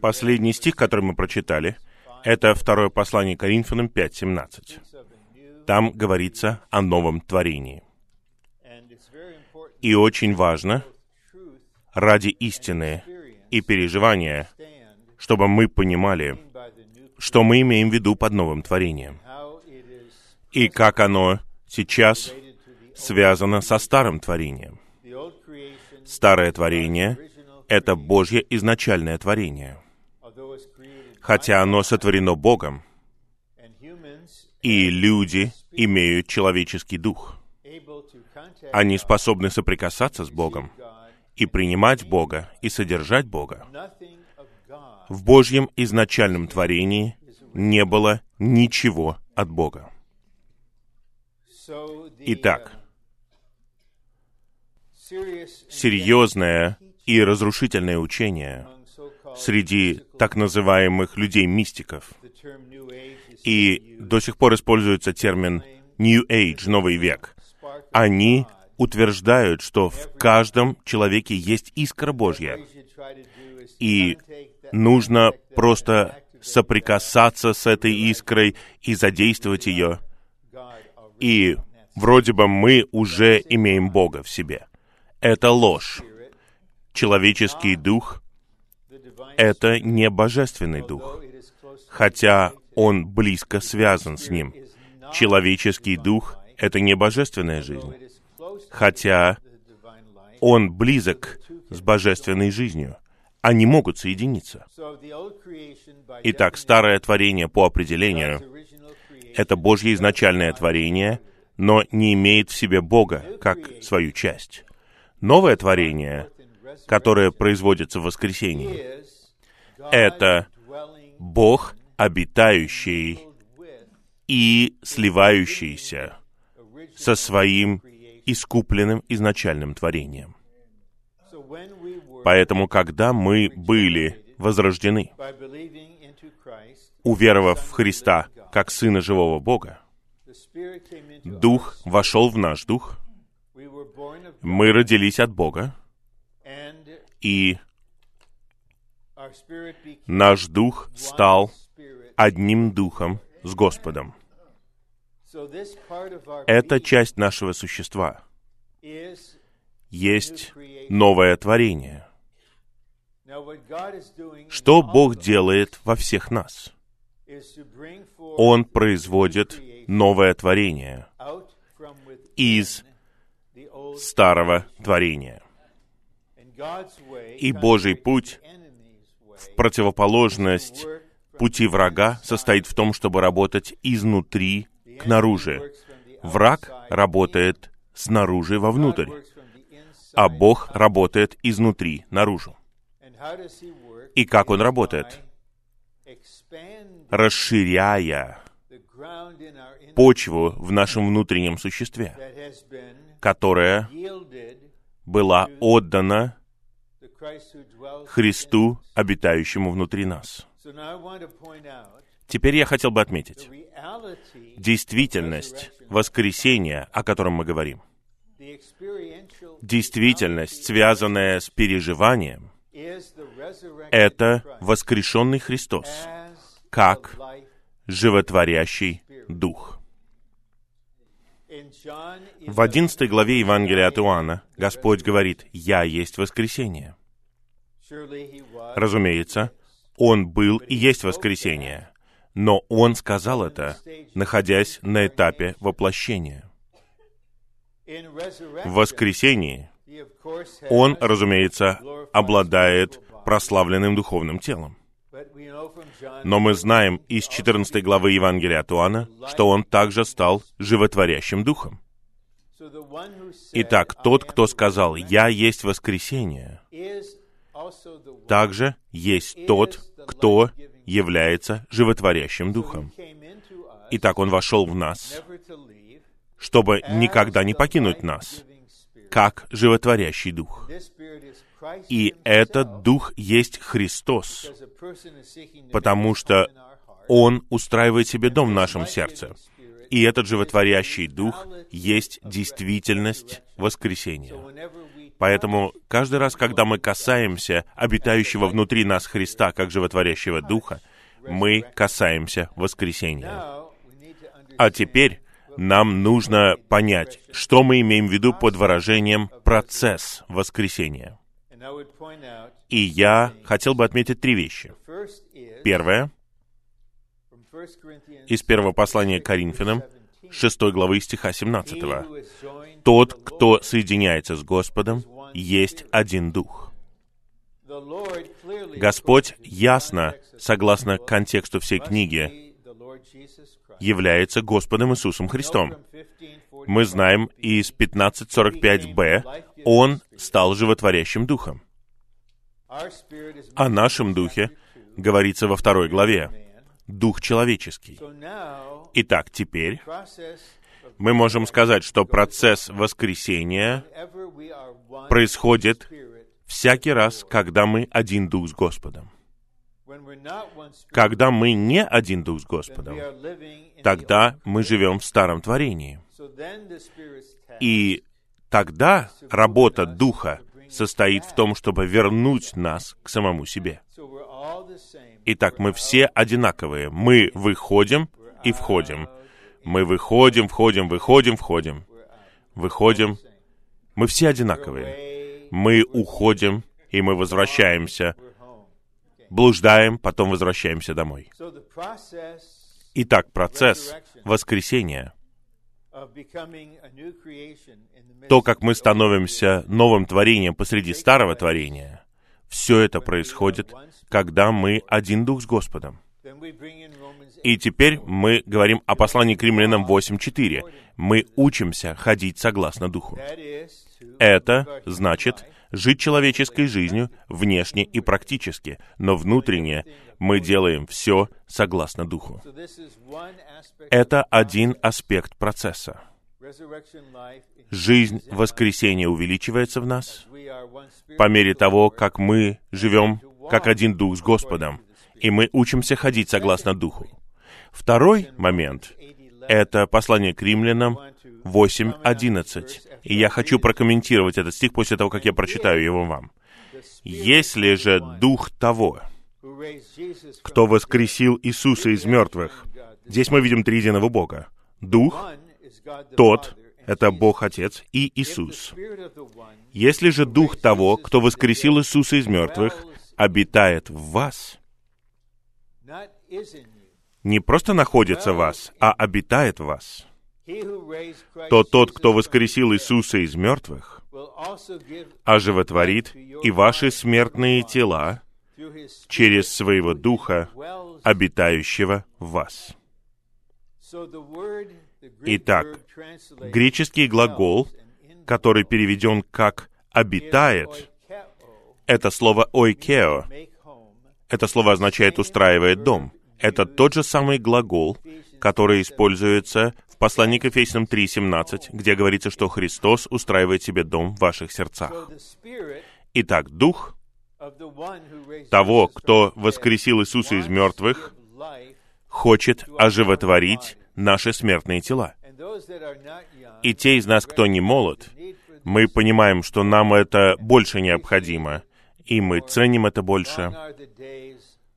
Последний стих, который мы прочитали, это второе послание Коринфянам 5.17. Там говорится о новом творении. И очень важно ради истины и переживания, чтобы мы понимали, что мы имеем в виду под новым творением, и как оно сейчас связано со старым творением. Старое творение — это Божье изначальное творение. Хотя оно сотворено Богом, и люди имеют человеческий дух. Они способны соприкасаться с Богом и принимать Бога и содержать Бога. В Божьем изначальном творении не было ничего от Бога. Итак, серьезное и разрушительное учение среди так называемых людей-мистиков. И до сих пор используется термин New Age, новый век. Они утверждают, что в каждом человеке есть искра Божья. И нужно просто соприкасаться с этой искрой и задействовать ее. И вроде бы мы уже имеем Бога в себе. Это ложь. Человеческий дух — это не божественный дух, хотя он близко связан с ним. Человеческий дух — это не божественная жизнь, хотя он близок с божественной жизнью. Они могут соединиться. Итак, старое творение по определению — это Божье изначальное творение, но не имеет в себе Бога как свою часть. Новое творение, которое производится в воскресении, это Бог, обитающий и сливающийся со своим искупленным изначальным творением. Поэтому, когда мы были возрождены, уверовав в Христа как Сына живого Бога, Дух вошел в наш дух, мы родились от Бога, и наш дух стал одним духом с Господом. Эта часть нашего существа есть новое творение. Что Бог делает во всех нас? Он производит новое творение из старого творения. И Божий путь в противоположность пути врага состоит в том, чтобы работать изнутри к наружу. Враг работает снаружи вовнутрь, а Бог работает изнутри наружу. И как Он работает? Расширяя почву в нашем внутреннем существе, которая была отдана Христу, обитающему внутри нас. Теперь я хотел бы отметить, действительность воскресения, о котором мы говорим, действительность, связанная с переживанием, это воскрешенный Христос, как животворящий Дух. В одиннадцатой главе Евангелия от Иоанна Господь говорит, «Я есть воскресение». Разумеется, Он был и есть воскресение, но Он сказал это, находясь на этапе воплощения. В воскресении Он, разумеется, обладает прославленным духовным телом. Но мы знаем из 14 главы Евангелия от Иоанна, что он также стал животворящим духом. Итак, тот, кто сказал «Я есть воскресение», также есть тот, кто является животворящим духом. Итак, он вошел в нас, чтобы никогда не покинуть нас, как животворящий дух. И этот Дух есть Христос, потому что Он устраивает себе дом в нашем сердце. И этот животворящий Дух есть действительность воскресения. Поэтому каждый раз, когда мы касаемся обитающего внутри нас Христа, как животворящего Духа, мы касаемся воскресения. А теперь нам нужно понять, что мы имеем в виду под выражением «процесс воскресения». И я хотел бы отметить три вещи. Первое, из первого послания к Коринфянам, 6 главы стиха 17. «Тот, кто соединяется с Господом, есть один дух». Господь ясно, согласно контексту всей книги, является Господом Иисусом Христом. Мы знаем из 15.45b, Он стал животворящим духом. О нашем духе говорится во второй главе. Дух человеческий. Итак, теперь мы можем сказать, что процесс воскресения происходит всякий раз, когда мы один дух с Господом. Когда мы не один дух с Господом, тогда мы живем в старом творении. И тогда работа Духа состоит в том, чтобы вернуть нас к самому себе. Итак, мы все одинаковые. Мы выходим и входим. Мы выходим, входим, выходим, входим. Выходим. Мы все одинаковые. Мы уходим, и мы возвращаемся. Блуждаем, потом возвращаемся домой. Итак, процесс воскресения, то, как мы становимся новым творением посреди старого творения, все это происходит, когда мы один дух с Господом. И теперь мы говорим о послании к римлянам 8.4. Мы учимся ходить согласно Духу. Это значит жить человеческой жизнью внешне и практически, но внутренне мы делаем все согласно Духу. Это один аспект процесса. Жизнь воскресения увеличивается в нас по мере того, как мы живем как один Дух с Господом, и мы учимся ходить согласно Духу. Второй момент — это послание к римлянам 8.11. И я хочу прокомментировать этот стих после того, как я прочитаю его вам. «Если же Дух того, кто воскресил Иисуса из мертвых...» Здесь мы видим триединого Бога. Дух, тот, это Бог Отец, и Иисус. Если же Дух того, кто воскресил Иисуса из мертвых, обитает в вас, не просто находится в вас, а обитает в вас, то тот, кто воскресил Иисуса из мертвых, оживотворит и ваши смертные тела через своего Духа, обитающего в вас. Итак, греческий глагол, который переведен как «обитает», это слово «ойкео». Это слово означает «устраивает дом». Это тот же самый глагол, который используется в послании к Ефесянам 3.17, где говорится, что Христос устраивает себе дом в ваших сердцах. Итак, Дух того, кто воскресил Иисуса из мертвых, хочет оживотворить наши смертные тела. И те из нас, кто не молод, мы понимаем, что нам это больше необходимо, и мы ценим это больше.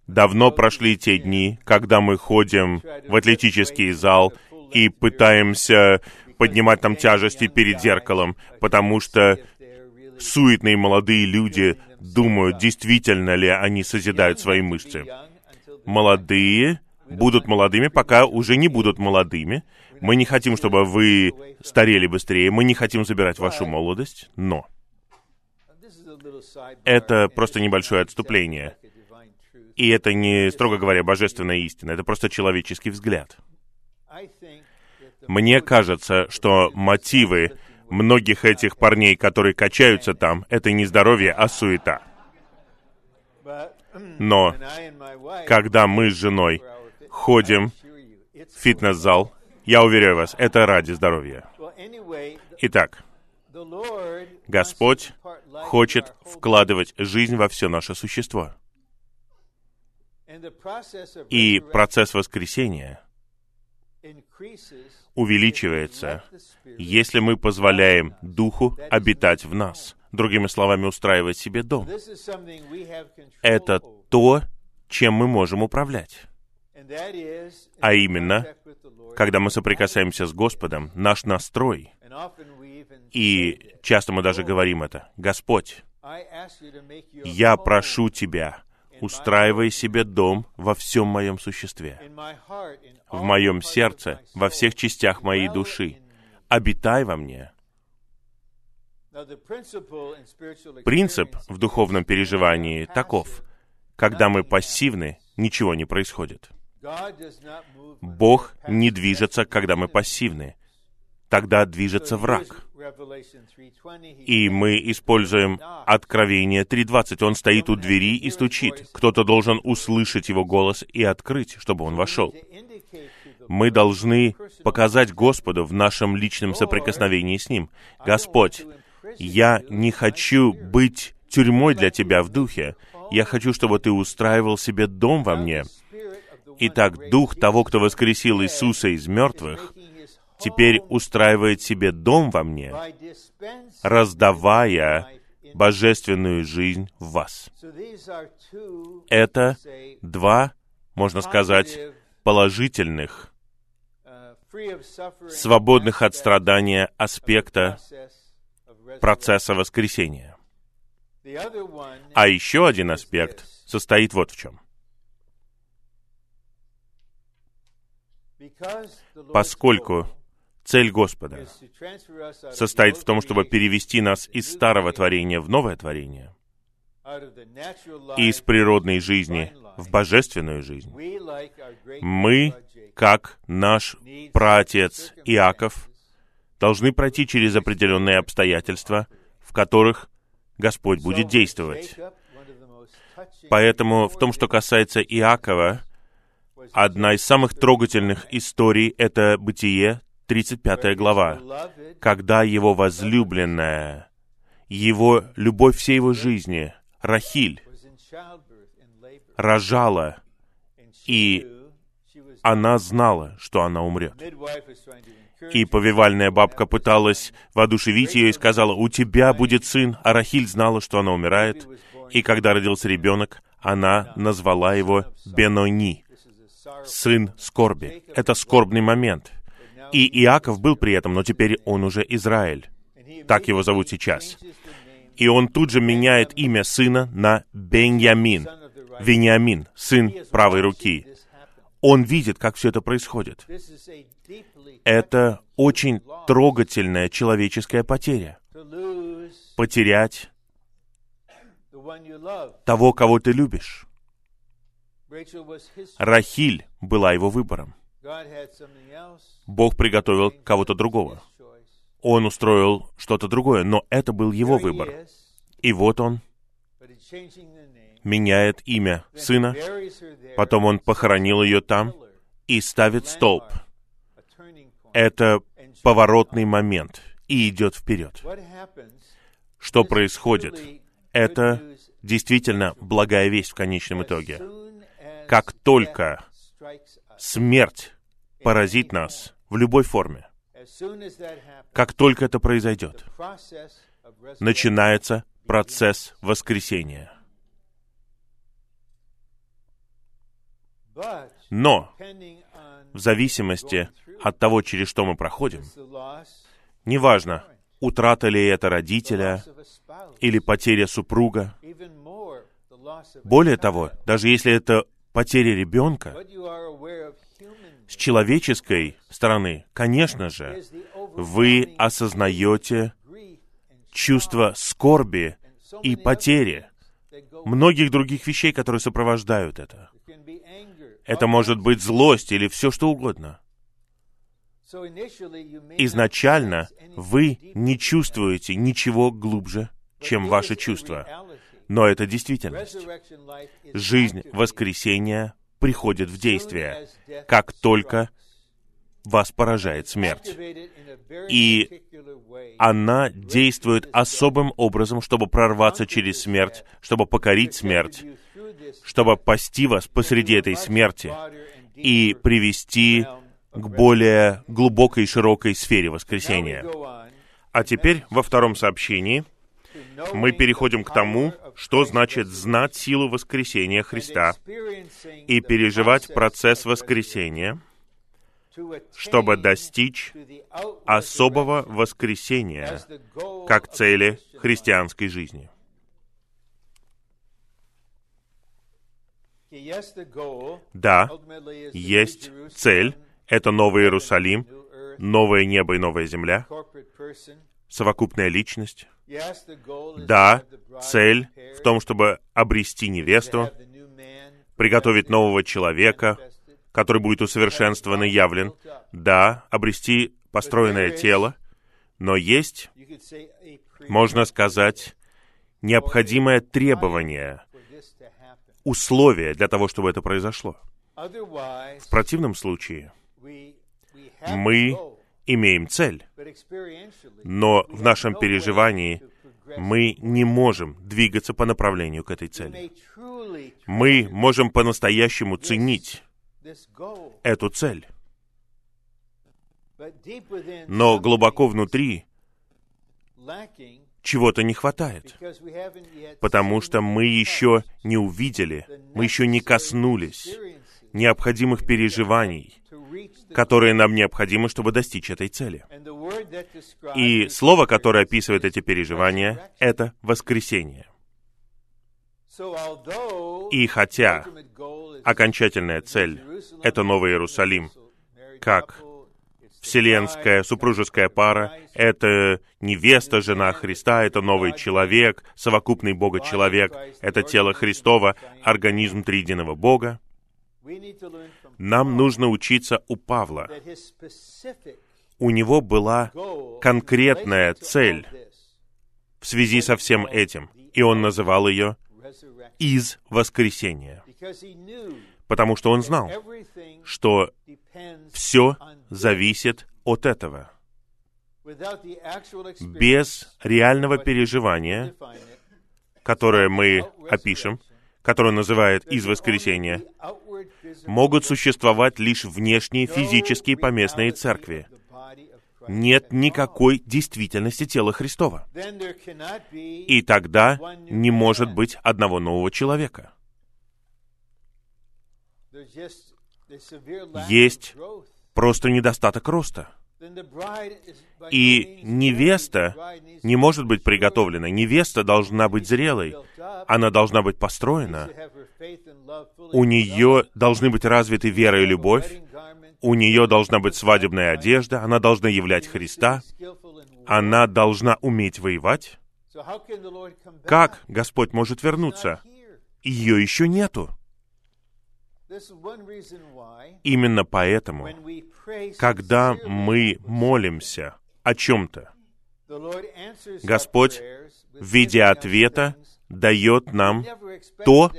Давно прошли те дни, когда мы ходим в атлетический зал и пытаемся поднимать там тяжести перед зеркалом, потому что суетные молодые люди думают, действительно ли они созидают свои мышцы. Молодые будут молодыми, пока уже не будут молодыми. Мы не хотим, чтобы вы старели быстрее, мы не хотим забирать вашу молодость, но это просто небольшое отступление. И это не, строго говоря, божественная истина, это просто человеческий взгляд. Мне кажется, что мотивы многих этих парней, которые качаются там, это не здоровье, а суета. Но когда мы с женой ходим в фитнес-зал, я уверяю вас, это ради здоровья. Итак, Господь хочет вкладывать жизнь во все наше существо. И процесс воскресения увеличивается, если мы позволяем Духу обитать в нас. Другими словами, устраивать себе дом. Это то, чем мы можем управлять. А именно, когда мы соприкасаемся с Господом, наш настрой, и часто мы даже говорим это, «Господь, я прошу Тебя, устраивай себе дом во всем моем существе, в моем сердце, во всех частях моей души. Обитай во мне». Принцип в духовном переживании таков. Когда мы пассивны, ничего не происходит. Бог не движется, когда мы пассивны. Тогда движется враг. И мы используем Откровение 3.20. Он стоит у двери и стучит. Кто-то должен услышать его голос и открыть, чтобы он вошел. Мы должны показать Господу в нашем личном соприкосновении с Ним. Господь, я не хочу быть тюрьмой для Тебя в духе. Я хочу, чтобы Ты устраивал себе дом во мне. Итак, Дух того, кто воскресил Иисуса из мертвых, теперь устраивает себе дом во мне, раздавая божественную жизнь в вас. Это два, можно сказать, положительных, свободных от страдания аспекта процесса воскресения. А еще один аспект состоит вот в чем. Поскольку цель Господа состоит в том, чтобы перевести нас из старого творения в новое творение, из природной жизни в божественную жизнь. Мы, как наш праотец Иаков, должны пройти через определенные обстоятельства, в которых Господь будет действовать. Поэтому в том, что касается Иакова, Одна из самых трогательных историй — это Бытие, 35 глава, когда его возлюбленная, его любовь всей его жизни, Рахиль, рожала, и она знала, что она умрет. И повивальная бабка пыталась воодушевить ее и сказала, «У тебя будет сын», а Рахиль знала, что она умирает. И когда родился ребенок, она назвала его Бенони, сын скорби. Это скорбный момент. И Иаков был при этом, но теперь он уже Израиль. Так его зовут сейчас. И он тут же меняет имя сына на Беньямин. Вениамин, сын правой руки. Он видит, как все это происходит. Это очень трогательная человеческая потеря. Потерять того, кого ты любишь. Рахиль была его выбором. Бог приготовил кого-то другого. Он устроил что-то другое, но это был его выбор. И вот он меняет имя сына, потом он похоронил ее там и ставит столб. Это поворотный момент. И идет вперед. Что происходит? Это действительно благая весть в конечном итоге. как только смерть поразит нас в любой форме, как только это произойдет, начинается процесс воскресения. Но в зависимости от того, через что мы проходим, неважно, утрата ли это родителя или потеря супруга, более того, даже если это потеря ребенка, с человеческой стороны, конечно же, вы осознаете чувство скорби и потери, многих других вещей, которые сопровождают это. Это может быть злость или все что угодно. Изначально вы не чувствуете ничего глубже, чем ваши чувства. Но это действительность. Жизнь воскресения приходит в действие, как только вас поражает смерть. И она действует особым образом, чтобы прорваться через смерть, чтобы покорить смерть, чтобы пасти вас посреди этой смерти и привести к более глубокой и широкой сфере воскресения. А теперь во втором сообщении — мы переходим к тому, что значит знать силу воскресения Христа и переживать процесс воскресения, чтобы достичь особого воскресения как цели христианской жизни. Да, есть цель, это Новый Иерусалим, новое небо и новая земля, совокупная личность. Да, цель в том, чтобы обрести невесту, приготовить нового человека, который будет усовершенствован и явлен. Да, обрести построенное тело, но есть, можно сказать, необходимое требование, условие для того, чтобы это произошло. В противном случае мы имеем цель, но в нашем переживании мы не можем двигаться по направлению к этой цели. Мы можем по-настоящему ценить эту цель. Но глубоко внутри чего-то не хватает, потому что мы еще не увидели, мы еще не коснулись необходимых переживаний, которые нам необходимы, чтобы достичь этой цели. И слово, которое описывает эти переживания, это воскресение. И хотя окончательная цель — это Новый Иерусалим, как вселенская супружеская пара, это невеста, жена Христа, это новый человек, совокупный Бога-человек, это тело Христова, организм триединого Бога. Нам нужно учиться у Павла. У него была конкретная цель в связи со всем этим, и он называл ее «из воскресения», потому что он знал, что все зависит от этого. Без реального переживания, которое мы опишем, которое называет «из воскресения», могут существовать лишь внешние физические поместные церкви. Нет никакой действительности тела Христова. И тогда не может быть одного нового человека. Есть просто недостаток роста. И невеста не может быть приготовлена. Невеста должна быть зрелой. Она должна быть построена. У нее должны быть развиты вера и любовь. У нее должна быть свадебная одежда. Она должна являть Христа. Она должна уметь воевать. Как Господь может вернуться? Ее еще нету. Именно поэтому, когда мы молимся о чем-то, Господь в виде ответа дает нам то,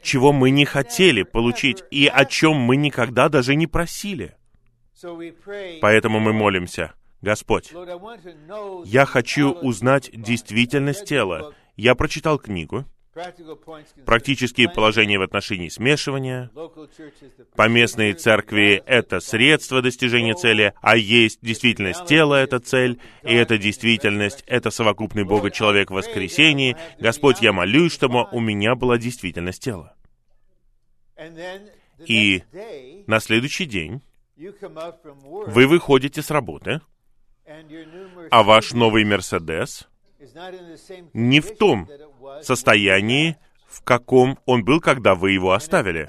чего мы не хотели получить и о чем мы никогда даже не просили. Поэтому мы молимся, Господь, я хочу узнать действительность тела. Я прочитал книгу, Практические положения в отношении смешивания. Поместные церкви — это средство достижения цели, а есть действительность тела — это цель, и эта действительность — это совокупный Бога человек в воскресении. Господь, я молюсь, чтобы у меня была действительность тела. И на следующий день вы выходите с работы, а ваш новый Мерседес не в том состоянии, в каком он был, когда вы его оставили.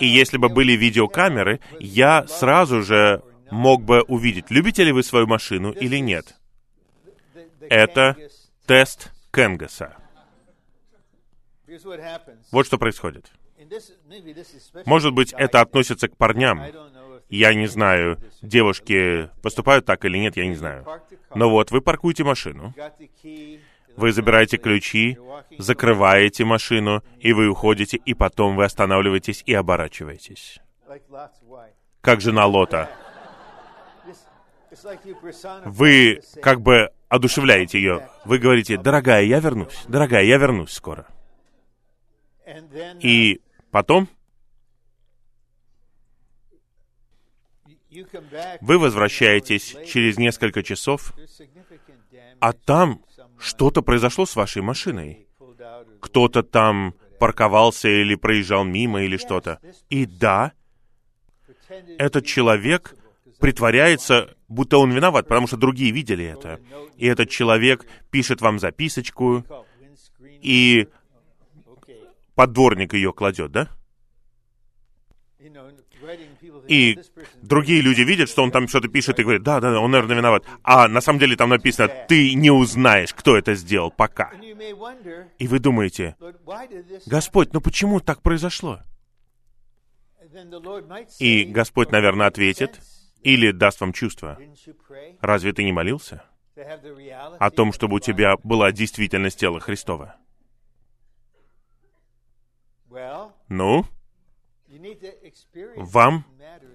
И если бы были видеокамеры, я сразу же мог бы увидеть, любите ли вы свою машину или нет. Это тест Кенгаса. Вот что происходит. Может быть, это относится к парням. Я не знаю, девушки поступают так или нет, я не знаю. Но вот, вы паркуете машину, вы забираете ключи, закрываете машину, и вы уходите, и потом вы останавливаетесь и оборачиваетесь. Как жена Лота. Вы как бы одушевляете ее. Вы говорите, дорогая, я вернусь, дорогая, я вернусь скоро. И потом вы возвращаетесь через несколько часов, а там что-то произошло с вашей машиной. Кто-то там парковался или проезжал мимо или что-то. И да, этот человек притворяется, будто он виноват, потому что другие видели это. И этот человек пишет вам записочку, и поддворник ее кладет, да? И другие люди видят, что он там что-то пишет и говорят, да, да, он, наверное, виноват. А на самом деле там написано, ты не узнаешь, кто это сделал пока. И вы думаете, Господь, ну почему так произошло? И Господь, наверное, ответит или даст вам чувство. Разве ты не молился? О том, чтобы у тебя была действительность тела Христова. Ну, вам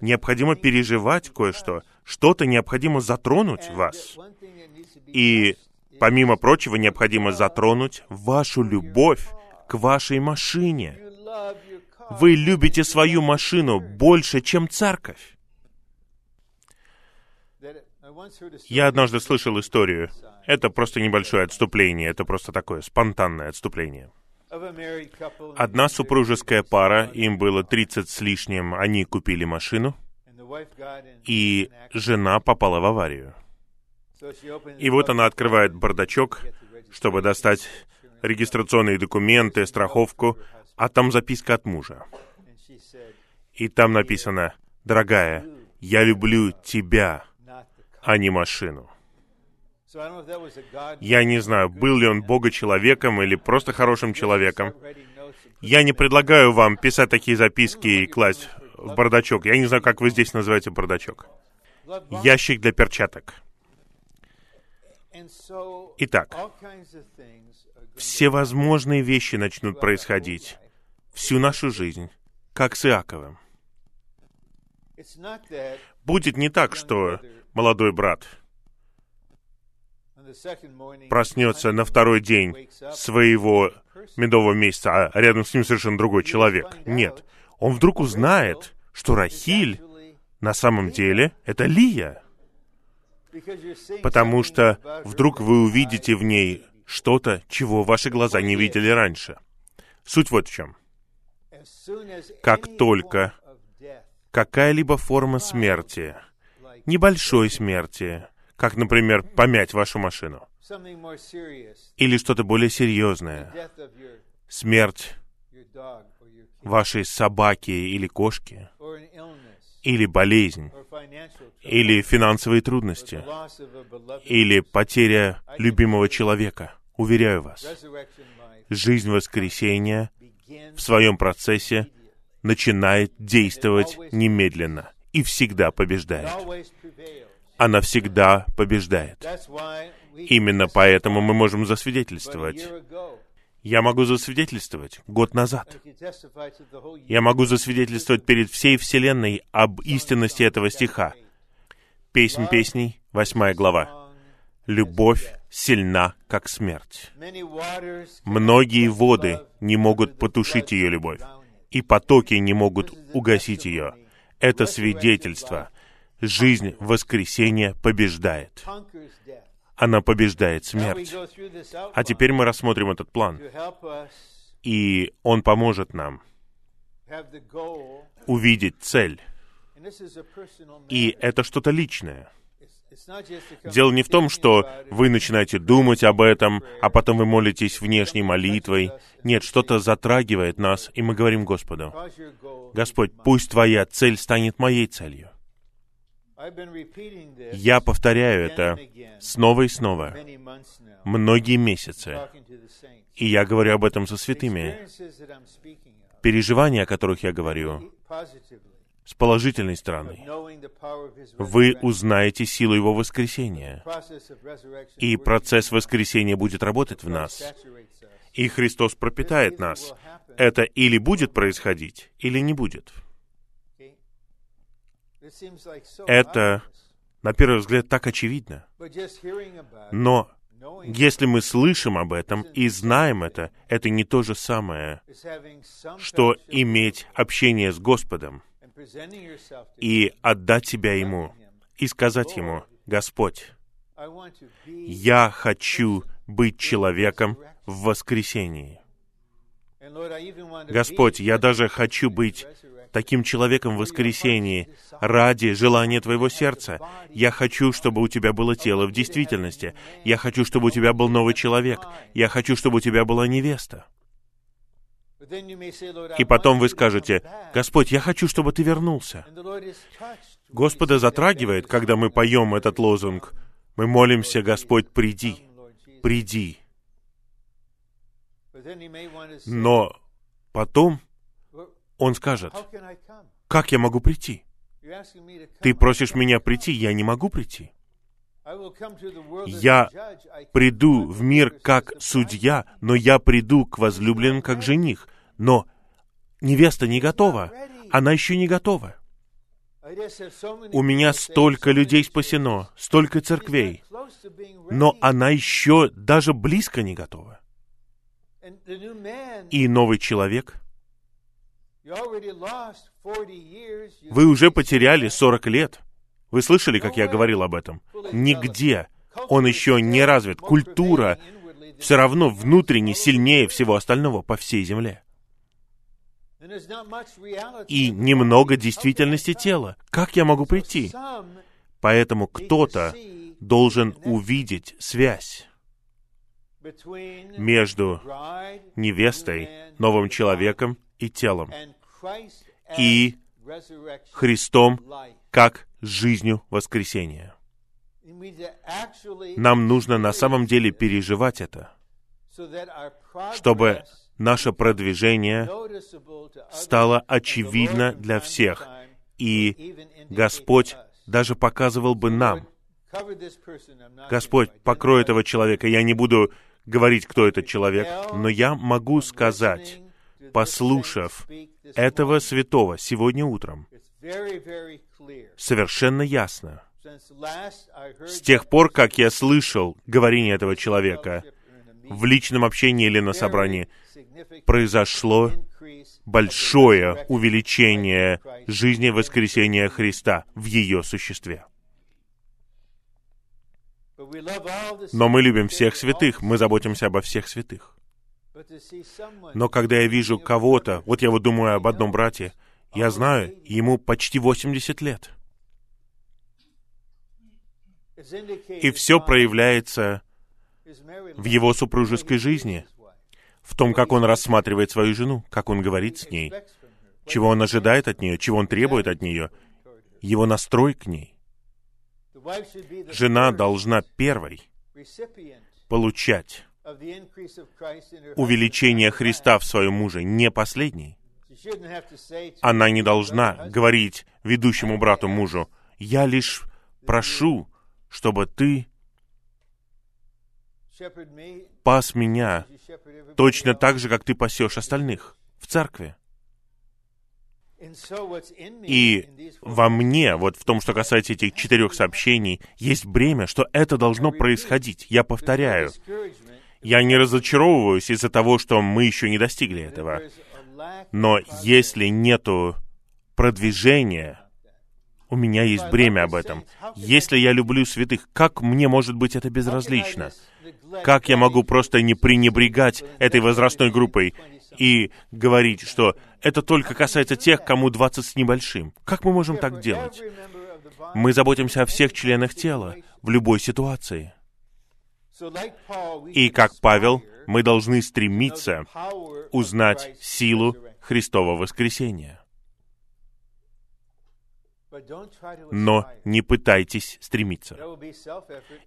необходимо переживать кое-что. Что-то необходимо затронуть вас. И, помимо прочего, необходимо затронуть вашу любовь к вашей машине. Вы любите свою машину больше, чем церковь. Я однажды слышал историю. Это просто небольшое отступление, это просто такое спонтанное отступление. Одна супружеская пара, им было 30 с лишним, они купили машину, и жена попала в аварию. И вот она открывает бардачок, чтобы достать регистрационные документы, страховку, а там записка от мужа. И там написано, «Дорогая, я люблю тебя, а не машину». Я не знаю, был ли он Бога человеком или просто хорошим человеком. Я не предлагаю вам писать такие записки и класть в бардачок. Я не знаю, как вы здесь называете бардачок. Ящик для перчаток. Итак, все возможные вещи начнут происходить всю нашу жизнь, как с Иаковым. Будет не так, что молодой брат — проснется на второй день своего медового месяца, а рядом с ним совершенно другой человек. Нет. Он вдруг узнает, что Рахиль на самом деле это Лия. Потому что вдруг вы увидите в ней что-то, чего ваши глаза не видели раньше. Суть вот в чем. Как только какая-либо форма смерти, небольшой смерти, как, например, помять вашу машину. Или что-то более серьезное. Смерть вашей собаки или кошки. Или болезнь. Или финансовые трудности. Или потеря любимого человека. Уверяю вас, жизнь воскресения в своем процессе начинает действовать немедленно и всегда побеждает она всегда побеждает. Именно поэтому мы можем засвидетельствовать. Я могу засвидетельствовать год назад. Я могу засвидетельствовать перед всей Вселенной об истинности этого стиха. Песнь песней, восьмая глава. «Любовь сильна, как смерть. Многие воды не могут потушить ее любовь, и потоки не могут угасить ее. Это свидетельство — жизнь воскресения побеждает. Она побеждает смерть. А теперь мы рассмотрим этот план. И он поможет нам увидеть цель. И это что-то личное. Дело не в том, что вы начинаете думать об этом, а потом вы молитесь внешней молитвой. Нет, что-то затрагивает нас, и мы говорим Господу, «Господь, пусть Твоя цель станет моей целью». Я повторяю это снова и снова, многие месяцы, и я говорю об этом со святыми. Переживания, о которых я говорю, с положительной стороны. Вы узнаете силу Его воскресения, и процесс воскресения будет работать в нас, и Христос пропитает нас. Это или будет происходить, или не будет. Это, на первый взгляд, так очевидно. Но если мы слышим об этом и знаем это, это не то же самое, что иметь общение с Господом и отдать себя Ему, и сказать Ему, «Господь, Я хочу быть человеком в воскресении. Господь, я даже хочу быть таким человеком в воскресении ради желания Твоего сердца. Я хочу, чтобы у Тебя было тело в действительности. Я хочу, чтобы у Тебя был новый человек. Я хочу, чтобы у Тебя была невеста. И потом вы скажете, «Господь, я хочу, чтобы Ты вернулся». Господа затрагивает, когда мы поем этот лозунг. Мы молимся, Господь, приди, приди. Но потом он скажет, как я могу прийти? Ты просишь меня прийти, я не могу прийти. Я приду в мир как судья, но я приду к возлюбленным как жених. Но невеста не готова. Она еще не готова. У меня столько людей спасено, столько церквей, но она еще даже близко не готова. И новый человек, вы уже потеряли 40 лет. Вы слышали, как я говорил об этом? Нигде он еще не развит. Культура все равно внутренне сильнее всего остального по всей земле. И немного действительности тела. Как я могу прийти? Поэтому кто-то должен увидеть связь между невестой, новым человеком и телом, и Христом как жизнью воскресения. Нам нужно на самом деле переживать это, чтобы наше продвижение стало очевидно для всех, и Господь даже показывал бы нам, Господь, покрой этого человека. Я не буду говорить, кто этот человек, но я могу сказать, послушав этого святого сегодня утром, совершенно ясно, с тех пор, как я слышал говорение этого человека в личном общении или на собрании, произошло большое увеличение жизни воскресения Христа в ее существе. Но мы любим всех святых, мы заботимся обо всех святых. Но когда я вижу кого-то, вот я вот думаю об одном брате, я знаю, ему почти 80 лет. И все проявляется в его супружеской жизни, в том, как он рассматривает свою жену, как он говорит с ней, чего он ожидает от нее, чего он требует от нее, его настрой к ней. Жена должна первой получать увеличение Христа в своем муже, не последней. Она не должна говорить ведущему брату мужу, «Я лишь прошу, чтобы ты пас меня точно так же, как ты пасешь остальных в церкви». И во мне, вот в том, что касается этих четырех сообщений, есть бремя, что это должно происходить. Я повторяю, я не разочаровываюсь из-за того, что мы еще не достигли этого. Но если нету продвижения, у меня есть бремя об этом. Если я люблю святых, как мне может быть это безразлично? Как я могу просто не пренебрегать этой возрастной группой и говорить, что это только касается тех, кому 20 с небольшим? Как мы можем так делать? Мы заботимся о всех членах тела в любой ситуации. И как Павел, мы должны стремиться узнать силу Христова воскресения. Но не пытайтесь стремиться.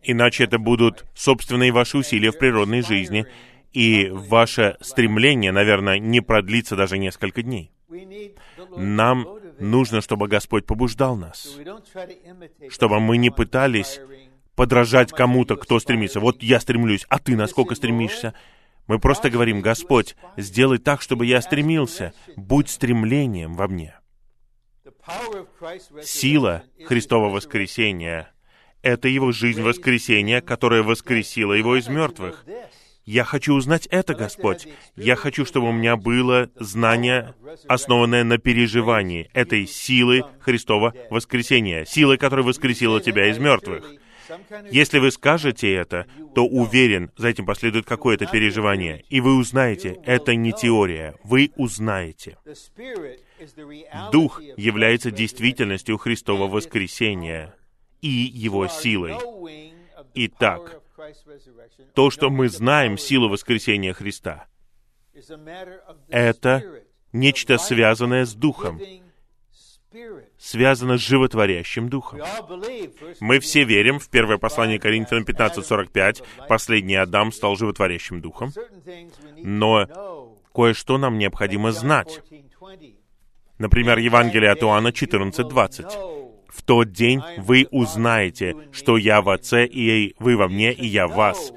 Иначе это будут собственные ваши усилия в природной жизни, и ваше стремление, наверное, не продлится даже несколько дней. Нам нужно, чтобы Господь побуждал нас, чтобы мы не пытались подражать кому-то, кто стремится. Вот я стремлюсь, а ты насколько стремишься? Мы просто говорим, Господь, сделай так, чтобы я стремился. Будь стремлением во мне. Сила Христова воскресения — это Его жизнь воскресения, которая воскресила Его из мертвых. Я хочу узнать это, Господь. Я хочу, чтобы у меня было знание, основанное на переживании этой силы Христова воскресения, силы, которая воскресила Тебя из мертвых. Если вы скажете это, то уверен, за этим последует какое-то переживание. И вы узнаете, это не теория, вы узнаете. Дух является действительностью Христова воскресения и Его силой. Итак, то, что мы знаем силу воскресения Христа, это нечто связанное с Духом, связано с животворящим Духом. Мы все верим в первое послание Коринфянам 15.45, последний Адам стал животворящим Духом, но кое-что нам необходимо знать. Например, Евангелие от Иоанна 14.20. «В тот день вы узнаете, что я в Отце, и вы во мне, и я в вас».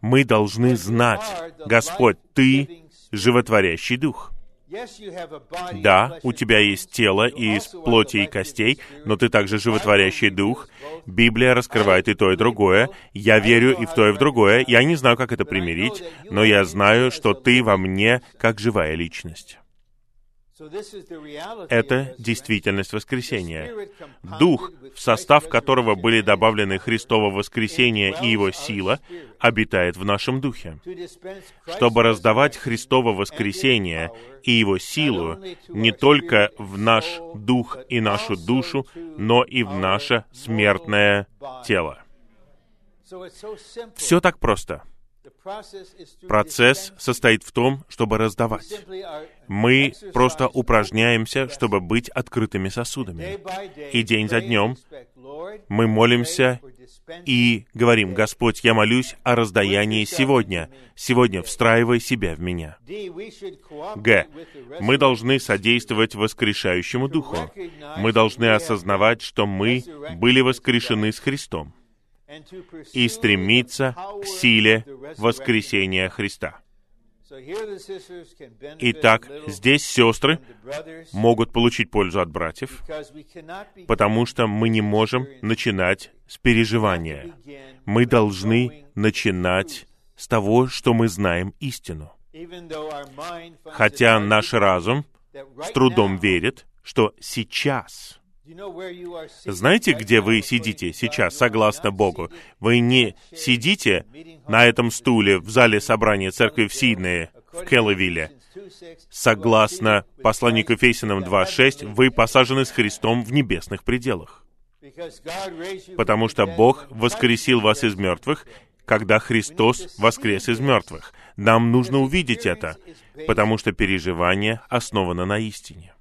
Мы должны знать, Господь, Ты животворящий Дух. Да, у тебя есть тело из плоти и костей, но ты также животворящий дух. Библия раскрывает и то, и другое. Я верю и в то, и в другое. Я не знаю, как это примирить, но я знаю, что ты во мне как живая личность. Это действительность воскресения. Дух, в состав которого были добавлены Христово воскресение и его сила, обитает в нашем духе. Чтобы раздавать Христово воскресение и его силу не только в наш дух и нашу душу, но и в наше смертное тело. Все так просто. Процесс состоит в том, чтобы раздавать. Мы просто упражняемся, чтобы быть открытыми сосудами. И день за днем мы молимся и говорим, «Господь, я молюсь о раздаянии сегодня. Сегодня встраивай себя в меня». Г. Мы должны содействовать воскрешающему Духу. Мы должны осознавать, что мы были воскрешены с Христом и стремиться к силе воскресения Христа. Итак, здесь сестры могут получить пользу от братьев, потому что мы не можем начинать с переживания. Мы должны начинать с того, что мы знаем истину. Хотя наш разум с трудом верит, что сейчас знаете, где вы сидите сейчас, согласно Богу? Вы не сидите на этом стуле в зале собрания церкви в Сиднее, в Келловилле. Согласно посланию к Ефесянам 2.6, вы посажены с Христом в небесных пределах. Потому что Бог воскресил вас из мертвых, когда Христос воскрес из мертвых. Нам нужно увидеть это, потому что переживание основано на истине.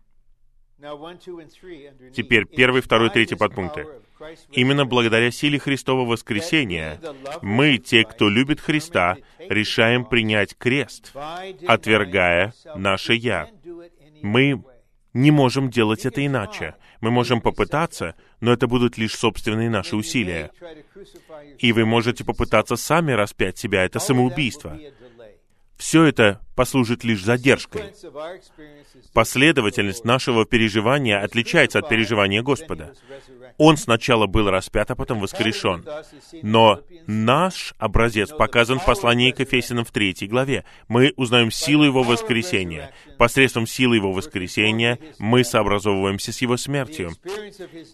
Теперь первый, второй, третий подпункты. Именно благодаря силе Христова воскресения мы, те, кто любит Христа, решаем принять крест, отвергая наше «я». Мы не можем делать это иначе. Мы можем попытаться, но это будут лишь собственные наши усилия. И вы можете попытаться сами распять себя, это самоубийство все это послужит лишь задержкой. Последовательность нашего переживания отличается от переживания Господа. Он сначала был распят, а потом воскрешен. Но наш образец показан в послании к Ефесянам в третьей главе. Мы узнаем силу Его воскресения. Посредством силы Его воскресения мы сообразовываемся с Его смертью.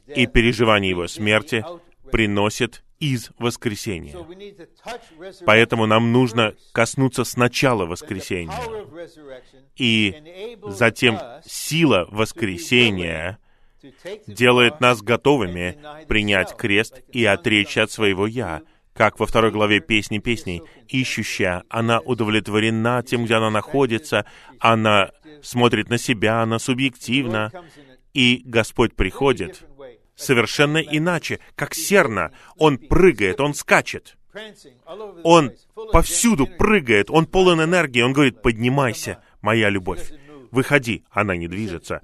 И переживание Его смерти приносит из воскресения. Поэтому нам нужно коснуться сначала воскресения. И затем сила воскресения делает нас готовыми принять крест и отречься от своего «я», как во второй главе «Песни песней», ищущая, она удовлетворена тем, где она находится, она смотрит на себя, она субъективна, и Господь приходит совершенно иначе, как серна. Он прыгает, он скачет. Он повсюду прыгает, он полон энергии. Он говорит, поднимайся, моя любовь. Выходи, она не движется.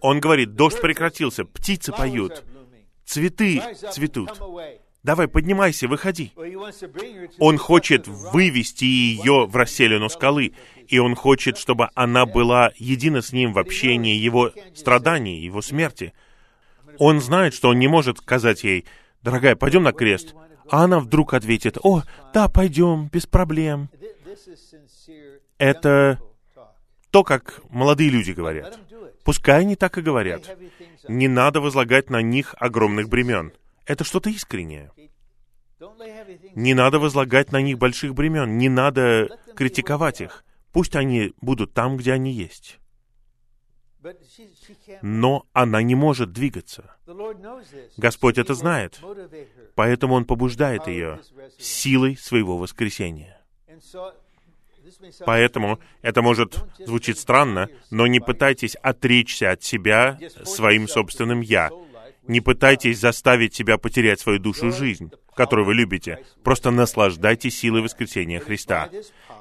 Он говорит, дождь прекратился, птицы поют, цветы цветут. Давай, поднимайся, выходи. Он хочет вывести ее в расселину скалы, и он хочет, чтобы она была едина с ним в общении его страданий, его смерти. Он знает, что он не может сказать ей, «Дорогая, пойдем на крест». А она вдруг ответит, «О, да, пойдем, без проблем». Это то, как молодые люди говорят. Пускай они так и говорят. Не надо возлагать на них огромных бремен. Это что-то искреннее. Не надо возлагать на них больших бремен, не надо критиковать их. Пусть они будут там, где они есть. Но она не может двигаться. Господь это знает, поэтому Он побуждает ее силой своего воскресения. Поэтому это может звучить странно, но не пытайтесь отречься от себя своим собственным «я». Не пытайтесь заставить себя потерять свою душу жизнь, которую вы любите. Просто наслаждайтесь силой воскресения Христа.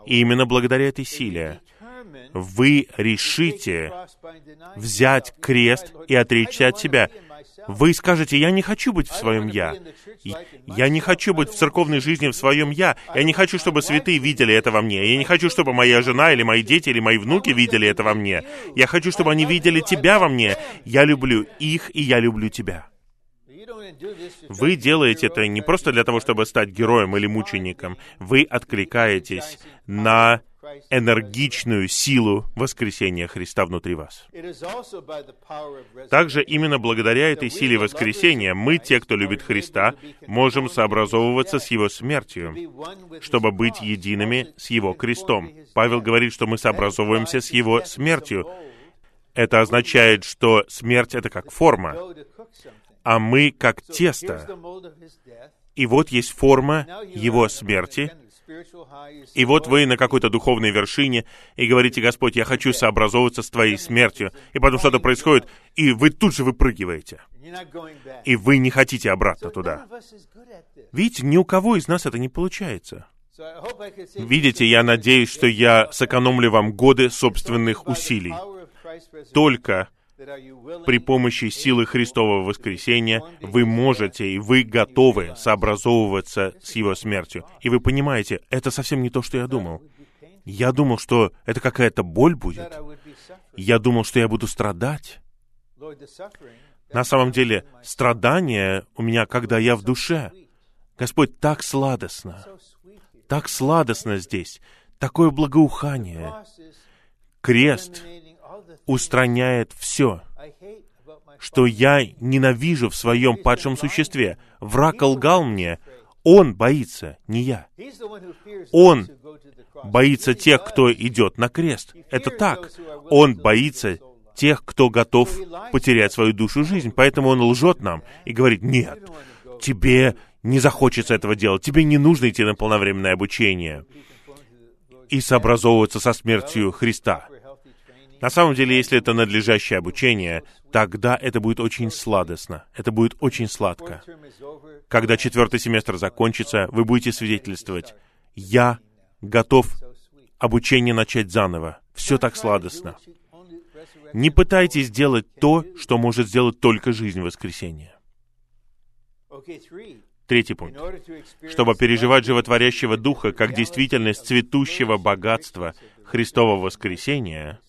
И именно благодаря этой силе вы решите взять крест и отречься от себя. Вы скажете, я не хочу быть в своем «я». Я не хочу быть в церковной жизни в своем «я». Я не хочу, чтобы святые видели это во мне. Я не хочу, чтобы моя жена или мои дети или мои внуки видели это во мне. Я хочу, чтобы они видели тебя во мне. Я люблю их, и я люблю тебя. Вы делаете это не просто для того, чтобы стать героем или мучеником. Вы откликаетесь на энергичную силу воскресения Христа внутри вас. Также именно благодаря этой силе воскресения мы, те, кто любит Христа, можем сообразовываться с Его смертью, чтобы быть едиными с Его крестом. Павел говорит, что мы сообразовываемся с Его смертью. Это означает, что смерть — это как форма, а мы как тесто. И вот есть форма Его смерти — и вот вы на какой-то духовной вершине и говорите, Господь, я хочу сообразовываться с Твоей смертью. И потом что-то происходит, и вы тут же выпрыгиваете. И вы не хотите обратно туда. Видите, ни у кого из нас это не получается. Видите, я надеюсь, что я сэкономлю вам годы собственных усилий. Только при помощи силы Христового воскресения вы можете и вы готовы сообразовываться с Его смертью. И вы понимаете, это совсем не то, что я думал. Я думал, что это какая-то боль будет. Я думал, что я буду страдать. На самом деле, страдание у меня, когда я в душе. Господь, так сладостно. Так сладостно здесь. Такое благоухание. Крест устраняет все, что я ненавижу в своем падшем существе. Враг лгал мне, он боится, не я. Он боится тех, кто идет на крест. Это так. Он боится тех, кто готов потерять свою душу жизнь. Поэтому он лжет нам и говорит, нет, тебе не захочется этого делать, тебе не нужно идти на полновременное обучение и сообразовываться со смертью Христа. На самом деле, если это надлежащее обучение, тогда это будет очень сладостно, это будет очень сладко. Когда четвертый семестр закончится, вы будете свидетельствовать, я готов обучение начать заново. Все так сладостно. Не пытайтесь сделать то, что может сделать только жизнь воскресения. Третий пункт. Чтобы переживать животворящего духа как действительность цветущего богатства Христового воскресения,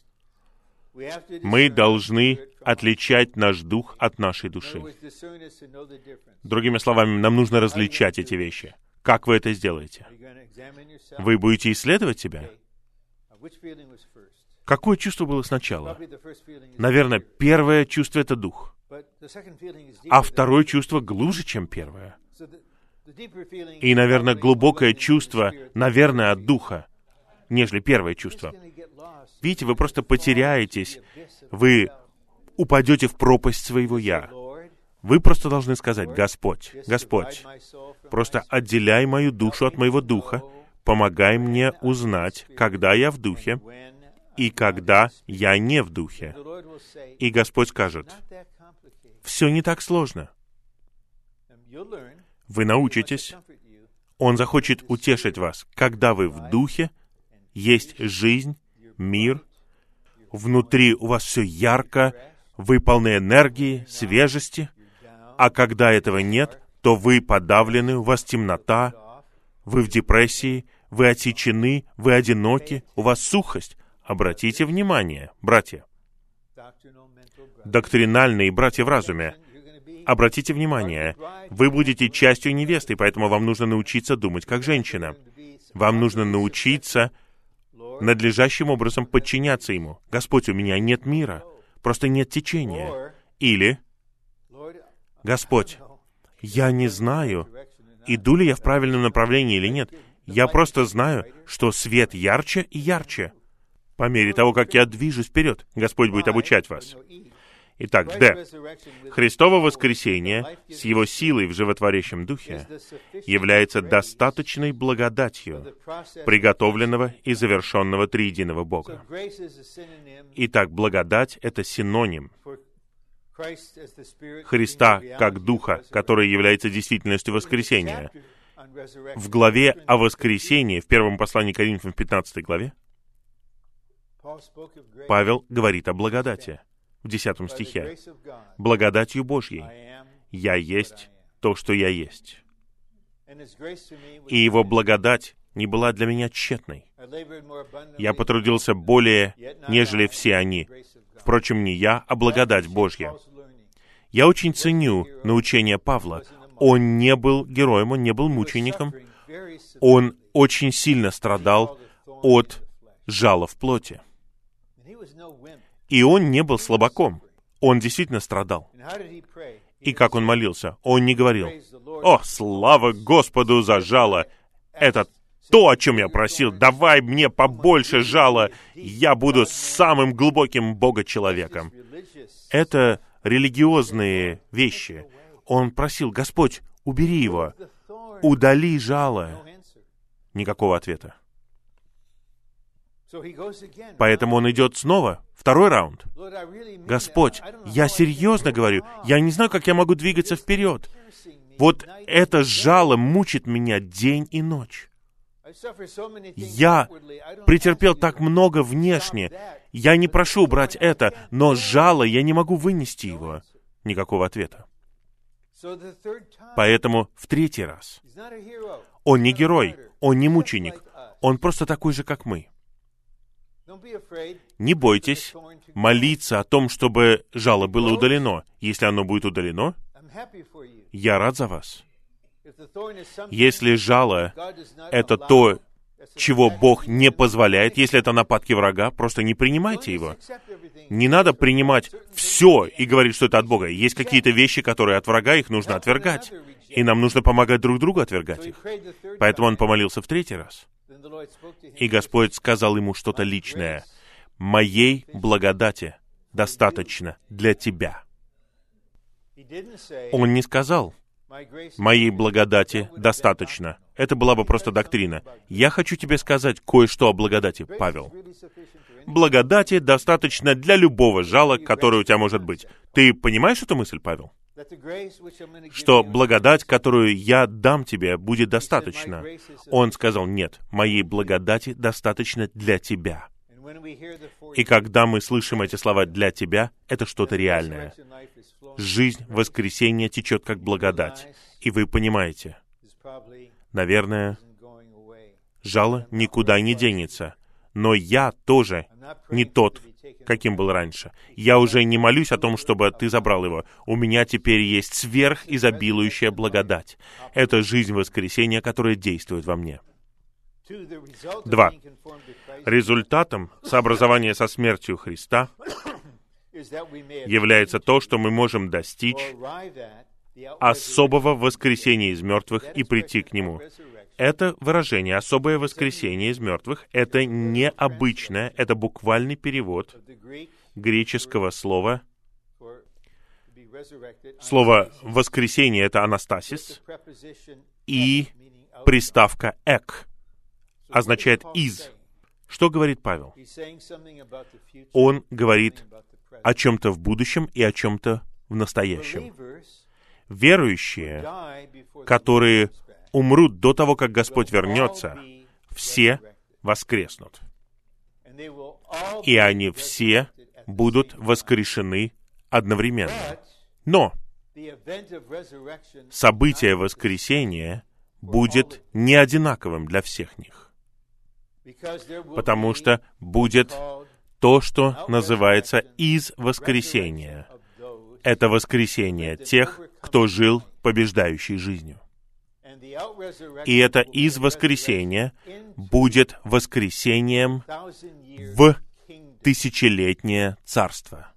мы должны отличать наш дух от нашей души. Другими словами, нам нужно различать эти вещи. Как вы это сделаете? Вы будете исследовать себя? Какое чувство было сначала? Наверное, первое чувство — это дух. А второе чувство глубже, чем первое. И, наверное, глубокое чувство, наверное, от духа, нежели первое чувство. Видите, вы просто потеряетесь, вы упадете в пропасть своего «я». Вы просто должны сказать, «Господь, Господь, просто отделяй мою душу от моего духа, помогай мне узнать, когда я в духе и когда я не в духе». И Господь скажет, «Все не так сложно. Вы научитесь, Он захочет утешить вас, когда вы в духе, есть жизнь, мир, внутри у вас все ярко, вы полны энергии, свежести, а когда этого нет, то вы подавлены, у вас темнота, вы в депрессии, вы отсечены, вы одиноки, у вас сухость. Обратите внимание, братья. Доктринальные братья в разуме. Обратите внимание, вы будете частью невесты, поэтому вам нужно научиться думать как женщина. Вам нужно научиться надлежащим образом подчиняться Ему. Господь, у меня нет мира, просто нет течения. Или, Господь, я не знаю, Иду ли я в правильном направлении или нет? Я просто знаю, что свет ярче и ярче. По мере того, как я движусь вперед, Господь будет обучать вас. Итак, Д. Христово воскресение с его силой в животворящем духе является достаточной благодатью приготовленного и завершенного триединого Бога. Итак, благодать — это синоним Христа как Духа, который является действительностью воскресения. В главе о воскресении, в первом послании Коринфянам в 15 главе, Павел говорит о благодати в 10 стихе. «Благодатью Божьей я есть то, что я есть». И его благодать не была для меня тщетной. Я потрудился более, нежели все они. Впрочем, не я, а благодать Божья. Я очень ценю научение Павла. Он не был героем, он не был мучеником. Он очень сильно страдал от жала в плоти. И он не был слабаком. Он действительно страдал. И как он молился? Он не говорил, «О, слава Господу за жало! Это то, о чем я просил. Давай мне побольше жала. Я буду самым глубоким Бога-человеком». Это религиозные вещи. Он просил, «Господь, убери его, удали жало». Никакого ответа. Поэтому он идет снова, второй раунд. Господь, я серьезно говорю, я не знаю, как я могу двигаться вперед. Вот это жало мучит меня день и ночь. Я претерпел так много внешне. Я не прошу убрать это, но жало, я не могу вынести его. Никакого ответа. Поэтому в третий раз. Он не герой, он не мученик, он просто такой же, как мы. Не бойтесь молиться о том, чтобы жало было удалено. Если оно будет удалено, я рад за вас. Если жало — это то, чего Бог не позволяет, если это нападки врага, просто не принимайте его. Не надо принимать все и говорить, что это от Бога. Есть какие-то вещи, которые от врага, их нужно отвергать. И нам нужно помогать друг другу отвергать их. Поэтому он помолился в третий раз. И Господь сказал ему что-то личное. «Моей благодати достаточно для тебя». Он не сказал, «Моей благодати достаточно». Это была бы просто доктрина. Я хочу тебе сказать кое-что о благодати, Павел. Благодати достаточно для любого жала, которое у тебя может быть. Ты понимаешь эту мысль, Павел? Что благодать, которую я дам тебе, будет достаточно. Он сказал, нет, моей благодати достаточно для тебя. И когда мы слышим эти слова «для тебя», это что-то реальное. Жизнь воскресения течет как благодать. И вы понимаете, наверное, жало никуда не денется. Но я тоже не тот, каким был раньше. Я уже не молюсь о том, чтобы ты забрал его. У меня теперь есть сверхизобилующая благодать. Это жизнь воскресения, которая действует во мне. Два. Результатом сообразования со смертью Христа является то, что мы можем достичь особого воскресения из мертвых и прийти к Нему. Это выражение «особое воскресение из мертвых» — это необычное, это буквальный перевод греческого слова. Слово «воскресение» — это «анастасис», и приставка «эк» означает «из». Что говорит Павел? Он говорит о чем-то в будущем и о чем-то в настоящем. Верующие, которые умрут до того, как Господь вернется, все воскреснут. И они все будут воскрешены одновременно. Но событие воскресения будет не одинаковым для всех них. Потому что будет то, что называется из воскресения. Это воскресение тех, кто жил побеждающей жизнью. И это из воскресения будет воскресением в тысячелетнее царство.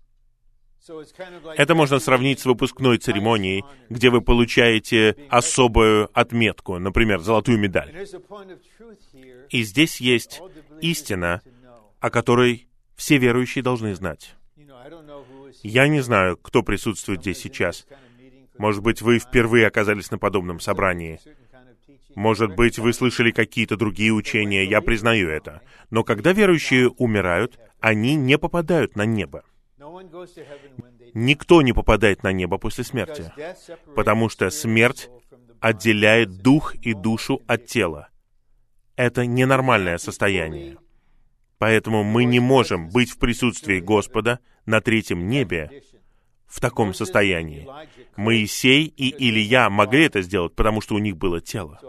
Это можно сравнить с выпускной церемонией, где вы получаете особую отметку, например, золотую медаль. И здесь есть истина, о которой все верующие должны знать. Я не знаю, кто присутствует здесь сейчас. Может быть, вы впервые оказались на подобном собрании. Может быть, вы слышали какие-то другие учения, я признаю это. Но когда верующие умирают, они не попадают на небо. Никто не попадает на небо после смерти, потому что смерть отделяет дух и душу от тела. Это ненормальное состояние. Поэтому мы не можем быть в присутствии Господа на третьем небе в таком состоянии. Моисей и Илья могли это сделать, потому что у них было тело.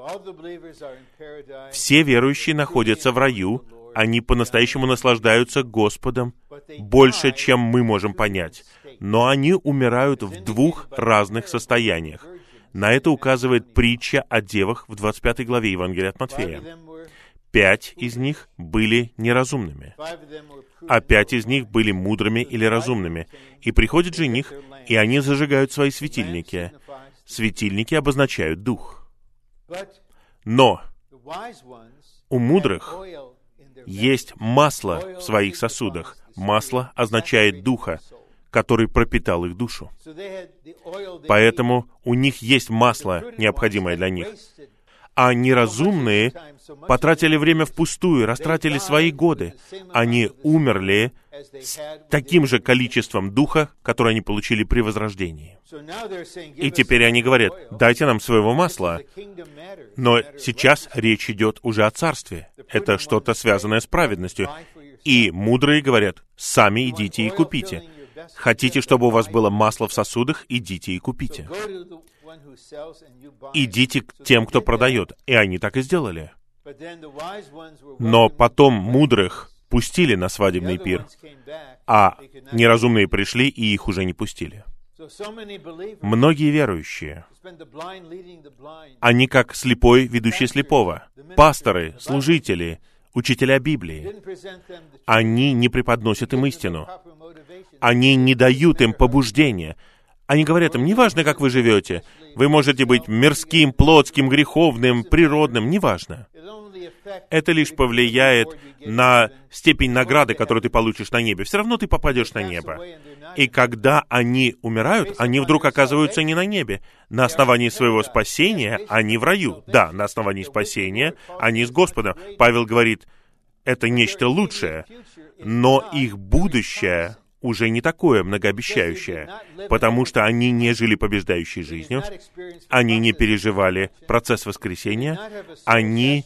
Все верующие находятся в раю, они по-настоящему наслаждаются Господом больше, чем мы можем понять. Но они умирают в двух разных состояниях. На это указывает притча о девах в 25 главе Евангелия от Матфея. Пять из них были неразумными, а пять из них были мудрыми или разумными. И приходит жених, и они зажигают свои светильники. Светильники обозначают дух. Но у мудрых есть масло в своих сосудах. Масло означает духа, который пропитал их душу. Поэтому у них есть масло, необходимое для них. А неразумные потратили время впустую, растратили свои годы. Они умерли с таким же количеством духа, которое они получили при возрождении. И теперь они говорят, дайте нам своего масла. Но сейчас речь идет уже о царстве. Это что-то связанное с праведностью. И мудрые говорят, сами идите и купите. Хотите, чтобы у вас было масло в сосудах, идите и купите. Идите к тем, кто продает. И они так и сделали. Но потом мудрых пустили на свадебный пир, а неразумные пришли и их уже не пустили. Многие верующие, они как слепой, ведущий слепого, пасторы, служители, учителя Библии, они не преподносят им истину. Они не дают им побуждения. Они говорят им, неважно, как вы живете, вы можете быть мирским, плотским, греховным, природным, неважно. Это лишь повлияет на степень награды, которую ты получишь на небе. Все равно ты попадешь на небо. И когда они умирают, они вдруг оказываются не на небе. На основании своего спасения они в раю. Да, на основании спасения они с Господом. Павел говорит, это нечто лучшее, но их будущее уже не такое многообещающее, потому что они не жили побеждающей жизнью, они не переживали процесс воскресения, они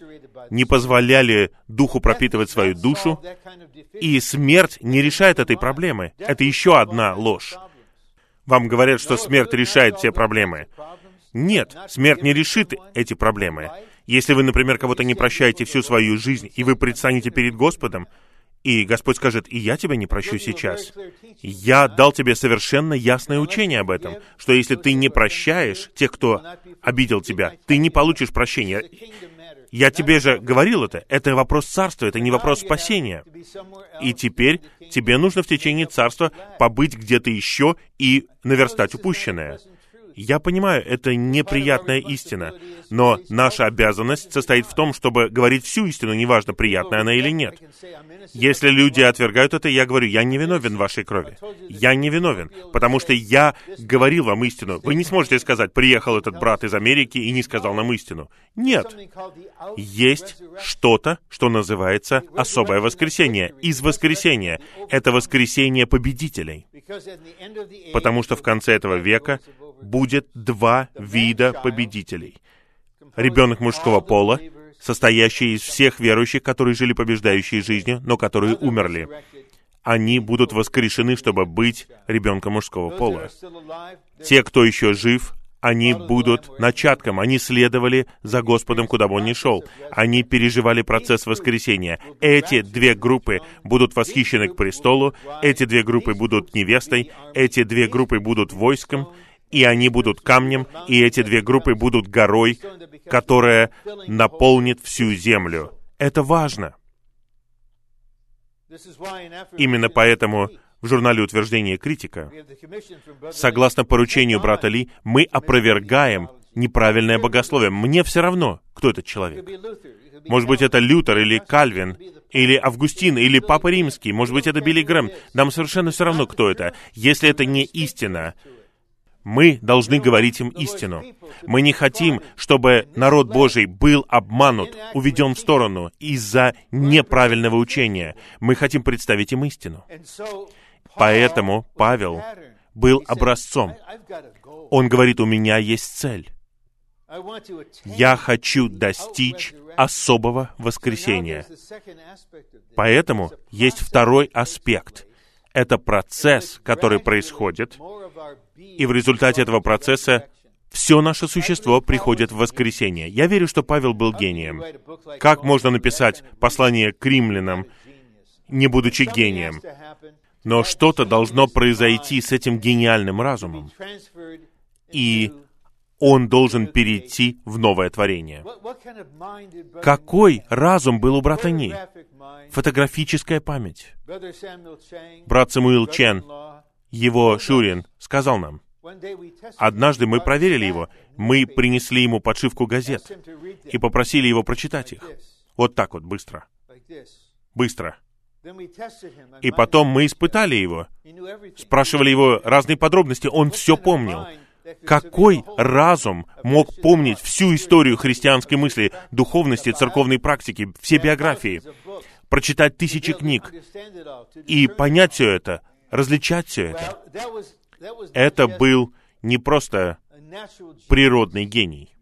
не позволяли духу пропитывать свою душу, и смерть не решает этой проблемы. Это еще одна ложь. Вам говорят, что смерть решает все проблемы. Нет, смерть не решит эти проблемы. Если вы, например, кого-то не прощаете всю свою жизнь, и вы предстанете перед Господом, и Господь скажет, и я тебя не прощу сейчас. Я дал тебе совершенно ясное учение об этом, что если ты не прощаешь тех, кто обидел тебя, ты не получишь прощения. Я тебе же говорил это. Это вопрос царства, это не вопрос спасения. И теперь тебе нужно в течение царства побыть где-то еще и наверстать упущенное. Я понимаю, это неприятная истина, но наша обязанность состоит в том, чтобы говорить всю истину, неважно, приятная она или нет. Если люди отвергают это, я говорю, я не виновен в вашей крови. Я не виновен, потому что я говорил вам истину. Вы не сможете сказать, приехал этот брат из Америки и не сказал нам истину. Нет. Есть что-то, что называется особое воскресенье. Из воскресения. Это воскресение победителей. Потому что в конце этого века будет два вида победителей. Ребенок мужского пола, состоящий из всех верующих, которые жили побеждающей жизнью, но которые умерли. Они будут воскрешены, чтобы быть ребенком мужского пола. Те, кто еще жив, они будут начатком, они следовали за Господом, куда бы он ни шел. Они переживали процесс воскресения. Эти две группы будут восхищены к престолу, эти две группы будут невестой, эти две группы будут войском, и они будут камнем, и эти две группы будут горой, которая наполнит всю землю. Это важно. Именно поэтому в журнале утверждения критика, согласно поручению брата Ли, мы опровергаем неправильное богословие. Мне все равно, кто этот человек. Может быть, это Лютер или Кальвин, или Августин, или Папа Римский, может быть, это Билли Грэм. Нам совершенно все равно, кто это. Если это не истина, мы должны говорить им истину. Мы не хотим, чтобы народ Божий был обманут, уведен в сторону из-за неправильного учения. Мы хотим представить им истину. Поэтому Павел был образцом. Он говорит, у меня есть цель. Я хочу достичь особого воскресения. Поэтому есть второй аспект. Это процесс, который происходит, и в результате этого процесса все наше существо приходит в воскресение. Я верю, что Павел был гением. Как можно написать послание к римлянам, не будучи гением? Но что-то должно произойти с этим гениальным разумом. И он должен перейти в новое творение. Какой разум был у брата Ни? Фотографическая память. Брат Самуил Чен, его Шурин, сказал нам, однажды мы проверили его, мы принесли ему подшивку газет и попросили его прочитать их. Вот так вот, быстро. Быстро. И потом мы испытали его, спрашивали его разные подробности, он все помнил. Какой разум мог помнить всю историю христианской мысли, духовности, церковной практики, все биографии, прочитать тысячи книг и понять все это, различать все это? Это был не просто природный гений.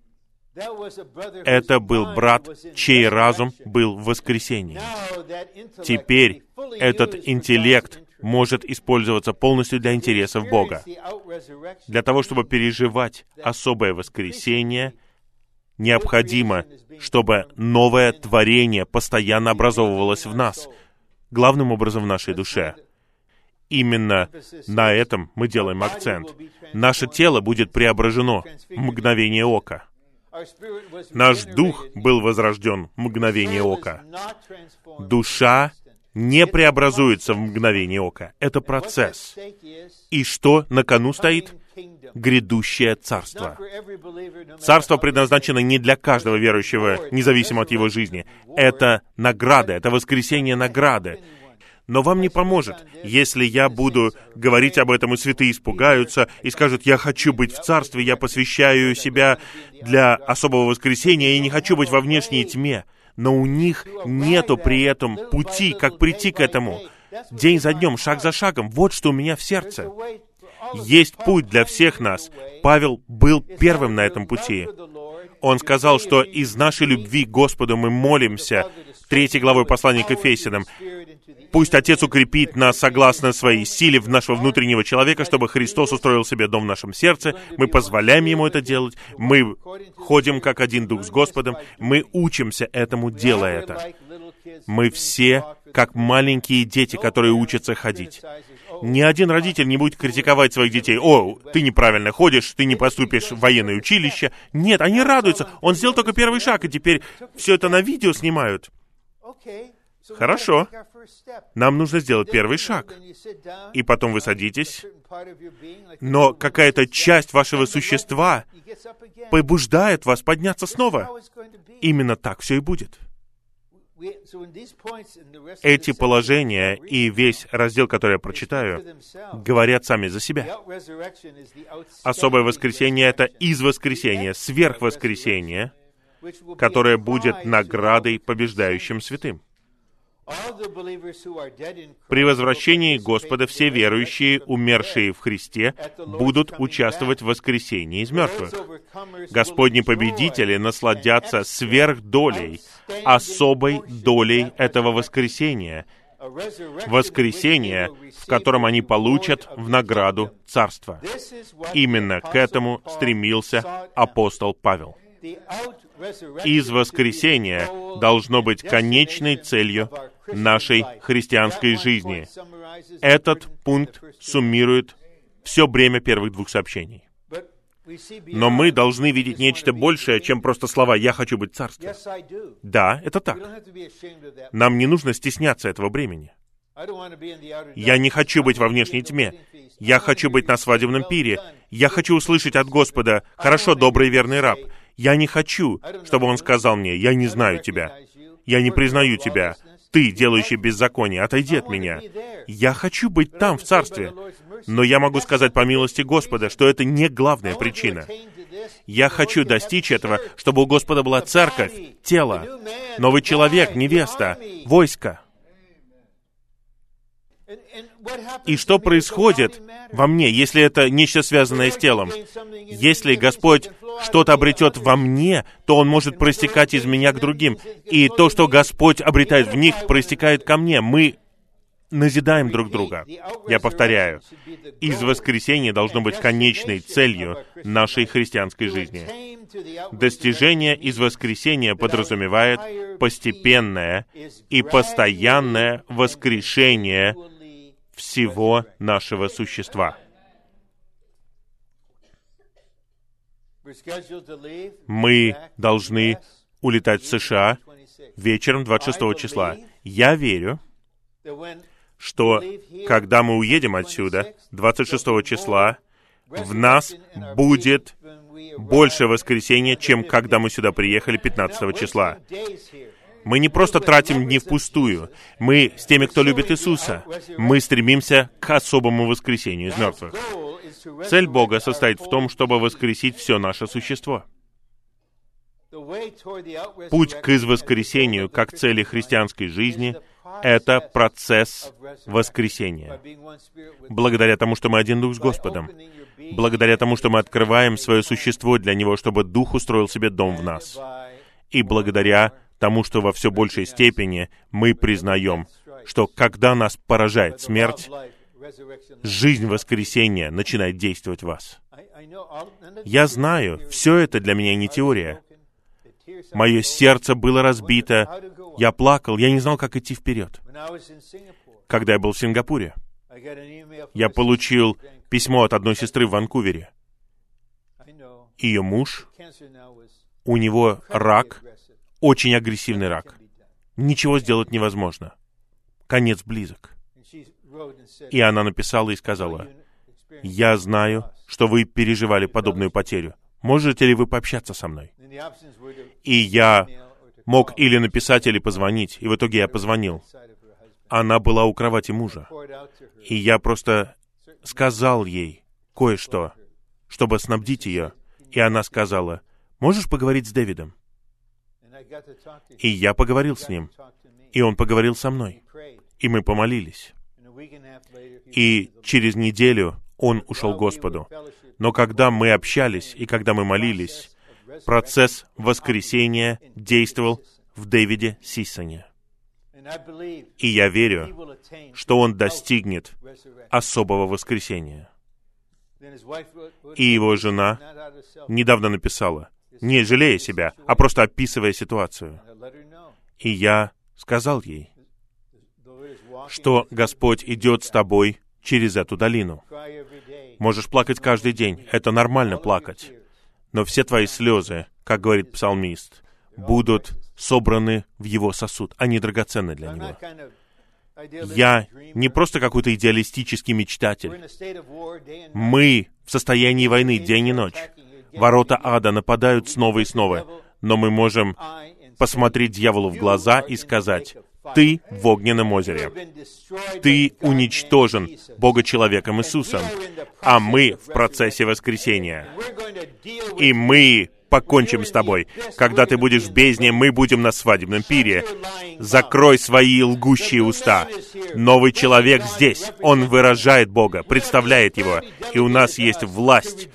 Это был брат, чей разум был в воскресении. Теперь этот интеллект может использоваться полностью для интересов Бога. Для того, чтобы переживать особое воскресение, необходимо, чтобы новое творение постоянно образовывалось в нас, главным образом в нашей душе. Именно на этом мы делаем акцент. Наше тело будет преображено мгновение ока. Наш дух был возрожден мгновение ока. Душа не преобразуется в мгновение ока. Это процесс. И что на кону стоит? Грядущее царство. Царство предназначено не для каждого верующего, независимо от его жизни. Это награда, это воскресение награды. Но вам не поможет, если я буду говорить об этом, и святые испугаются и скажут, я хочу быть в царстве, я посвящаю себя для особого воскресения и не хочу быть во внешней тьме но у них нету при этом пути, как прийти к этому. День за днем, шаг за шагом. Вот что у меня в сердце. Есть путь для всех нас. Павел был первым на этом пути. Он сказал, что из нашей любви к Господу мы молимся, третьей главой послания к Ефесянам, Пусть Отец укрепит нас согласно своей силе в нашего внутреннего человека, чтобы Христос устроил себе дом в нашем сердце. Мы позволяем Ему это делать. Мы ходим как один Дух с Господом. Мы учимся этому, делая это. Мы все как маленькие дети, которые учатся ходить. Ни один родитель не будет критиковать своих детей. «О, ты неправильно ходишь, ты не поступишь в военное училище». Нет, они радуются. Он сделал только первый шаг, и теперь все это на видео снимают. Хорошо. Нам нужно сделать первый шаг. И потом вы садитесь, но какая-то часть вашего существа побуждает вас подняться снова. Именно так все и будет. Эти положения и весь раздел, который я прочитаю, говорят сами за себя. Особое воскресение — это из воскресения, сверхвоскресение, которое будет наградой побеждающим святым. При возвращении Господа все верующие, умершие в Христе, будут участвовать в воскресении из мертвых. Господни победители насладятся сверхдолей, особой долей этого воскресения, воскресения, в котором они получат в награду Царство. Именно к этому стремился апостол Павел. Из воскресения должно быть конечной целью нашей христианской жизни. Этот пункт суммирует все бремя первых двух сообщений. Но мы должны видеть нечто большее, чем просто слова «я хочу быть царством». Да, это так. Нам не нужно стесняться этого бремени. Я не хочу быть во внешней тьме. Я хочу быть на свадебном пире. Я хочу услышать от Господа, «Хорошо, добрый верный раб». Я не хочу, чтобы Он сказал мне, «Я не знаю тебя. Я не признаю тебя. Ты, делающий беззаконие, отойди от меня». Я хочу быть там, в Царстве. Но я могу сказать по милости Господа, что это не главная причина. Я хочу достичь этого, чтобы у Господа была церковь, тело, новый человек, невеста, войско. И что происходит во мне, если это нечто связанное с телом? Если Господь что-то обретет во мне, то Он может проистекать из меня к другим. И то, что Господь обретает в них, проистекает ко мне. Мы назидаем друг друга. Я повторяю, из воскресения должно быть конечной целью нашей христианской жизни. Достижение из воскресения подразумевает постепенное и постоянное воскрешение всего нашего существа. Мы должны улетать в США вечером 26 числа. Я верю, что когда мы уедем отсюда, 26 числа, в нас будет больше воскресения, чем когда мы сюда приехали 15 числа. Мы не просто тратим дни впустую. Мы с теми, кто любит Иисуса. Мы стремимся к особому воскресению из мертвых. Цель Бога состоит в том, чтобы воскресить все наше существо. Путь к воскресению как цели христианской жизни — это процесс воскресения. Благодаря тому, что мы один Дух с Господом. Благодаря тому, что мы открываем свое существо для Него, чтобы Дух устроил себе дом в нас. И благодаря тому, что во все большей степени мы признаем, что когда нас поражает смерть, жизнь воскресения начинает действовать в вас. Я знаю, все это для меня не теория. Мое сердце было разбито. Я плакал, я не знал, как идти вперед. Когда я был в Сингапуре, я получил письмо от одной сестры в Ванкувере. Ее муж, у него рак, очень агрессивный рак. Ничего сделать невозможно. Конец близок. И она написала и сказала, «Я знаю, что вы переживали подобную потерю. Можете ли вы пообщаться со мной?» И я мог или написать, или позвонить. И в итоге я позвонил. Она была у кровати мужа. И я просто сказал ей кое-что, чтобы снабдить ее. И она сказала, «Можешь поговорить с Дэвидом?» И я поговорил с ним. И он поговорил со мной. И мы помолились. И через неделю он ушел к Господу. Но когда мы общались и когда мы молились, процесс воскресения действовал в Дэвиде Сисоне. И я верю, что он достигнет особого воскресения. И его жена недавно написала, не жалея себя, а просто описывая ситуацию. И я сказал ей, что Господь идет с тобой через эту долину. Можешь плакать каждый день, это нормально плакать. Но все твои слезы, как говорит псалмист, будут собраны в его сосуд. Они драгоценны для него. Я не просто какой-то идеалистический мечтатель. Мы в состоянии войны день и ночь. Ворота ада нападают снова и снова. Но мы можем посмотреть дьяволу в глаза и сказать, ты в огненном озере. Ты уничтожен Бога-человеком Иисусом, а мы в процессе воскресения. И мы покончим с тобой. Когда ты будешь в бездне, мы будем на свадебном пире. Закрой свои лгущие уста. Новый человек здесь. Он выражает Бога, представляет Его. И у нас есть власть,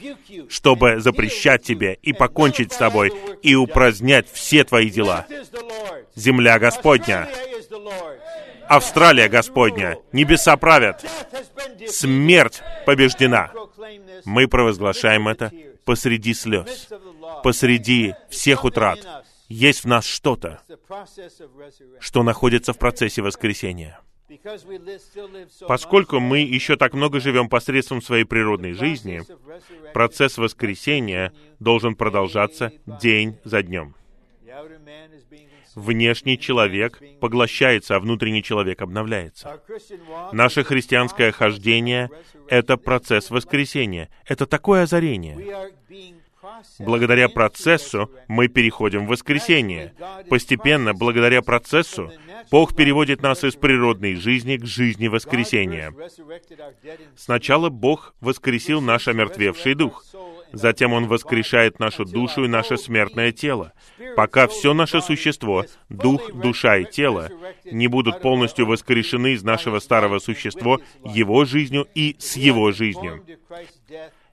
чтобы запрещать тебе и покончить с тобой, и упразднять все твои дела. Земля Господня. Австралия Господня. Небеса правят. Смерть побеждена. Мы провозглашаем это посреди слез, посреди всех утрат. Есть в нас что-то, что находится в процессе воскресения. Поскольку мы еще так много живем посредством своей природной жизни, процесс воскресения должен продолжаться день за днем. Внешний человек поглощается, а внутренний человек обновляется. Наше христианское хождение — это процесс воскресения. Это такое озарение. Благодаря процессу мы переходим в воскресение. Постепенно, благодаря процессу, Бог переводит нас из природной жизни к жизни воскресения. Сначала Бог воскресил наш омертвевший дух. Затем Он воскрешает нашу душу и наше смертное тело, пока все наше существо, дух, душа и тело, не будут полностью воскрешены из нашего старого существа Его жизнью и с Его жизнью.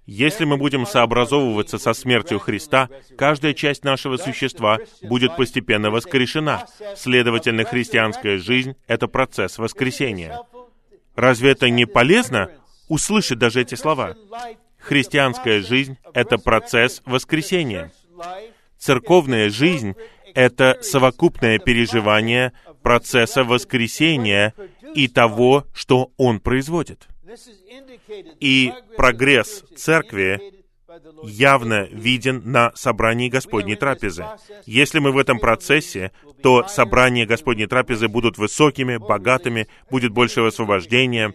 Если мы будем сообразовываться со смертью Христа, каждая часть нашего существа будет постепенно воскрешена. Следовательно, христианская жизнь — это процесс воскресения. Разве это не полезно услышать даже эти слова? Христианская жизнь — это процесс воскресения. Церковная жизнь — это совокупное переживание процесса воскресения и того, что он производит. И прогресс церкви явно виден на собрании Господней трапезы. Если мы в этом процессе, то собрания Господней трапезы будут высокими, богатыми, будет больше освобождения,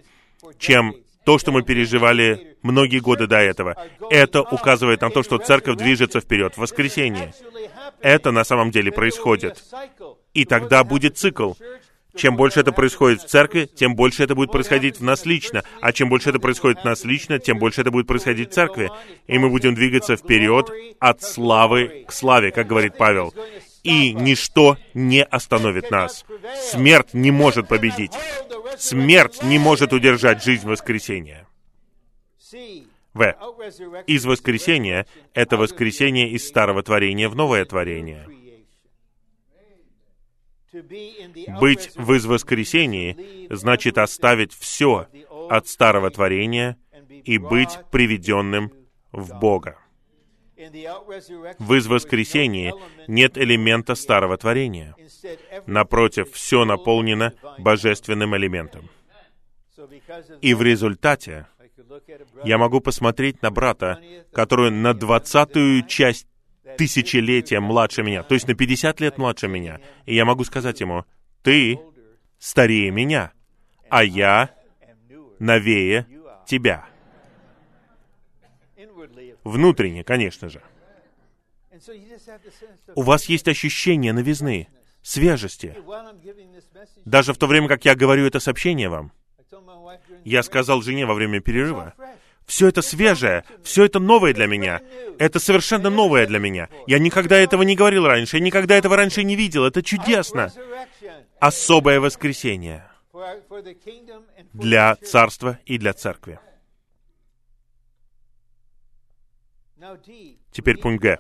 чем то, что мы переживали многие годы до этого. Это указывает на то, что церковь движется вперед в воскресенье. Это на самом деле происходит. И тогда будет цикл. Чем больше это происходит в церкви, тем больше это будет происходить в нас лично. А чем больше это происходит в нас лично, тем больше это будет происходить в церкви. И мы будем двигаться вперед от славы к славе, как говорит Павел. И ничто не остановит нас. Смерть не может победить. Смерть не может удержать жизнь воскресения. В. Из воскресения — это воскресение из старого творения в новое творение — быть в извоскресении значит оставить все от старого творения и быть приведенным в Бога. В извоскресении нет элемента старого творения. Напротив, все наполнено божественным элементом. И в результате я могу посмотреть на брата, который на двадцатую часть тысячелетия младше меня, то есть на 50 лет младше меня. И я могу сказать ему, ты старее меня, а я новее тебя. Внутренне, конечно же. У вас есть ощущение новизны, свежести. Даже в то время, как я говорю это сообщение вам, я сказал жене во время перерыва, все это свежее, все это новое для меня. Это совершенно новое для меня. Я никогда этого не говорил раньше, я никогда этого раньше не видел. Это чудесно. Особое воскресенье для царства и для церкви. Теперь пункт Г.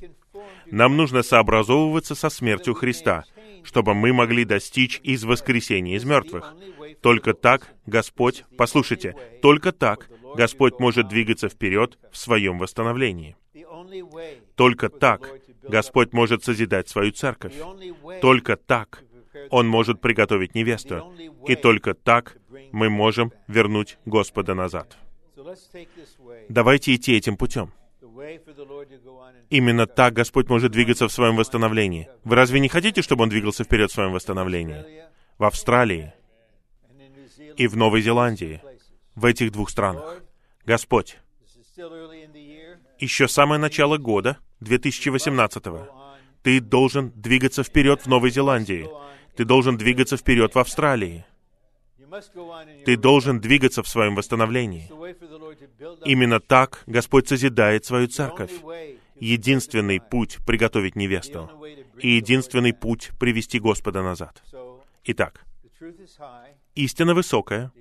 Нам нужно сообразовываться со смертью Христа, чтобы мы могли достичь из воскресения из мертвых. Только так Господь, послушайте, только так Господь может двигаться вперед в своем восстановлении. Только так Господь может созидать свою церковь. Только так Он может приготовить невесту. И только так мы можем вернуть Господа назад. Давайте идти этим путем. Именно так Господь может двигаться в своем восстановлении. Вы разве не хотите, чтобы Он двигался вперед в своем восстановлении? В Австралии и в Новой Зеландии, в этих двух странах. Господь, еще самое начало года, 2018-го, ты должен двигаться вперед в Новой Зеландии. Ты должен двигаться вперед в Австралии. Ты должен двигаться в своем восстановлении. Именно так Господь созидает свою церковь. Единственный путь — приготовить невесту. И единственный путь — привести Господа назад. Итак, истина высокая,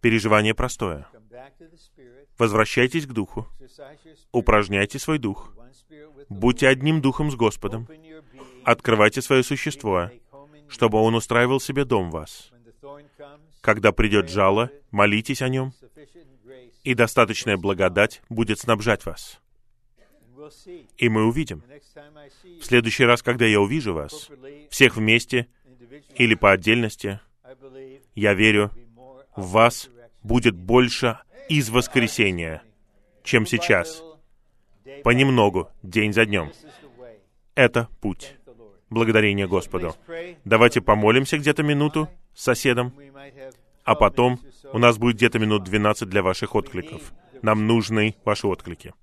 переживание простое. Возвращайтесь к Духу, упражняйте свой Дух, будьте одним Духом с Господом, открывайте свое существо, чтобы Он устраивал себе дом вас. Когда придет жало, молитесь о нем, и достаточная благодать будет снабжать вас. И мы увидим. В следующий раз, когда я увижу вас, всех вместе или по отдельности, я верю, в вас будет больше из воскресения, чем сейчас. Понемногу, день за днем. Это путь. благодарение Господу. Давайте помолимся где-то минуту соседом, а потом у нас будет где-то минут 12 для ваших откликов. Нам нужны ваши отклики.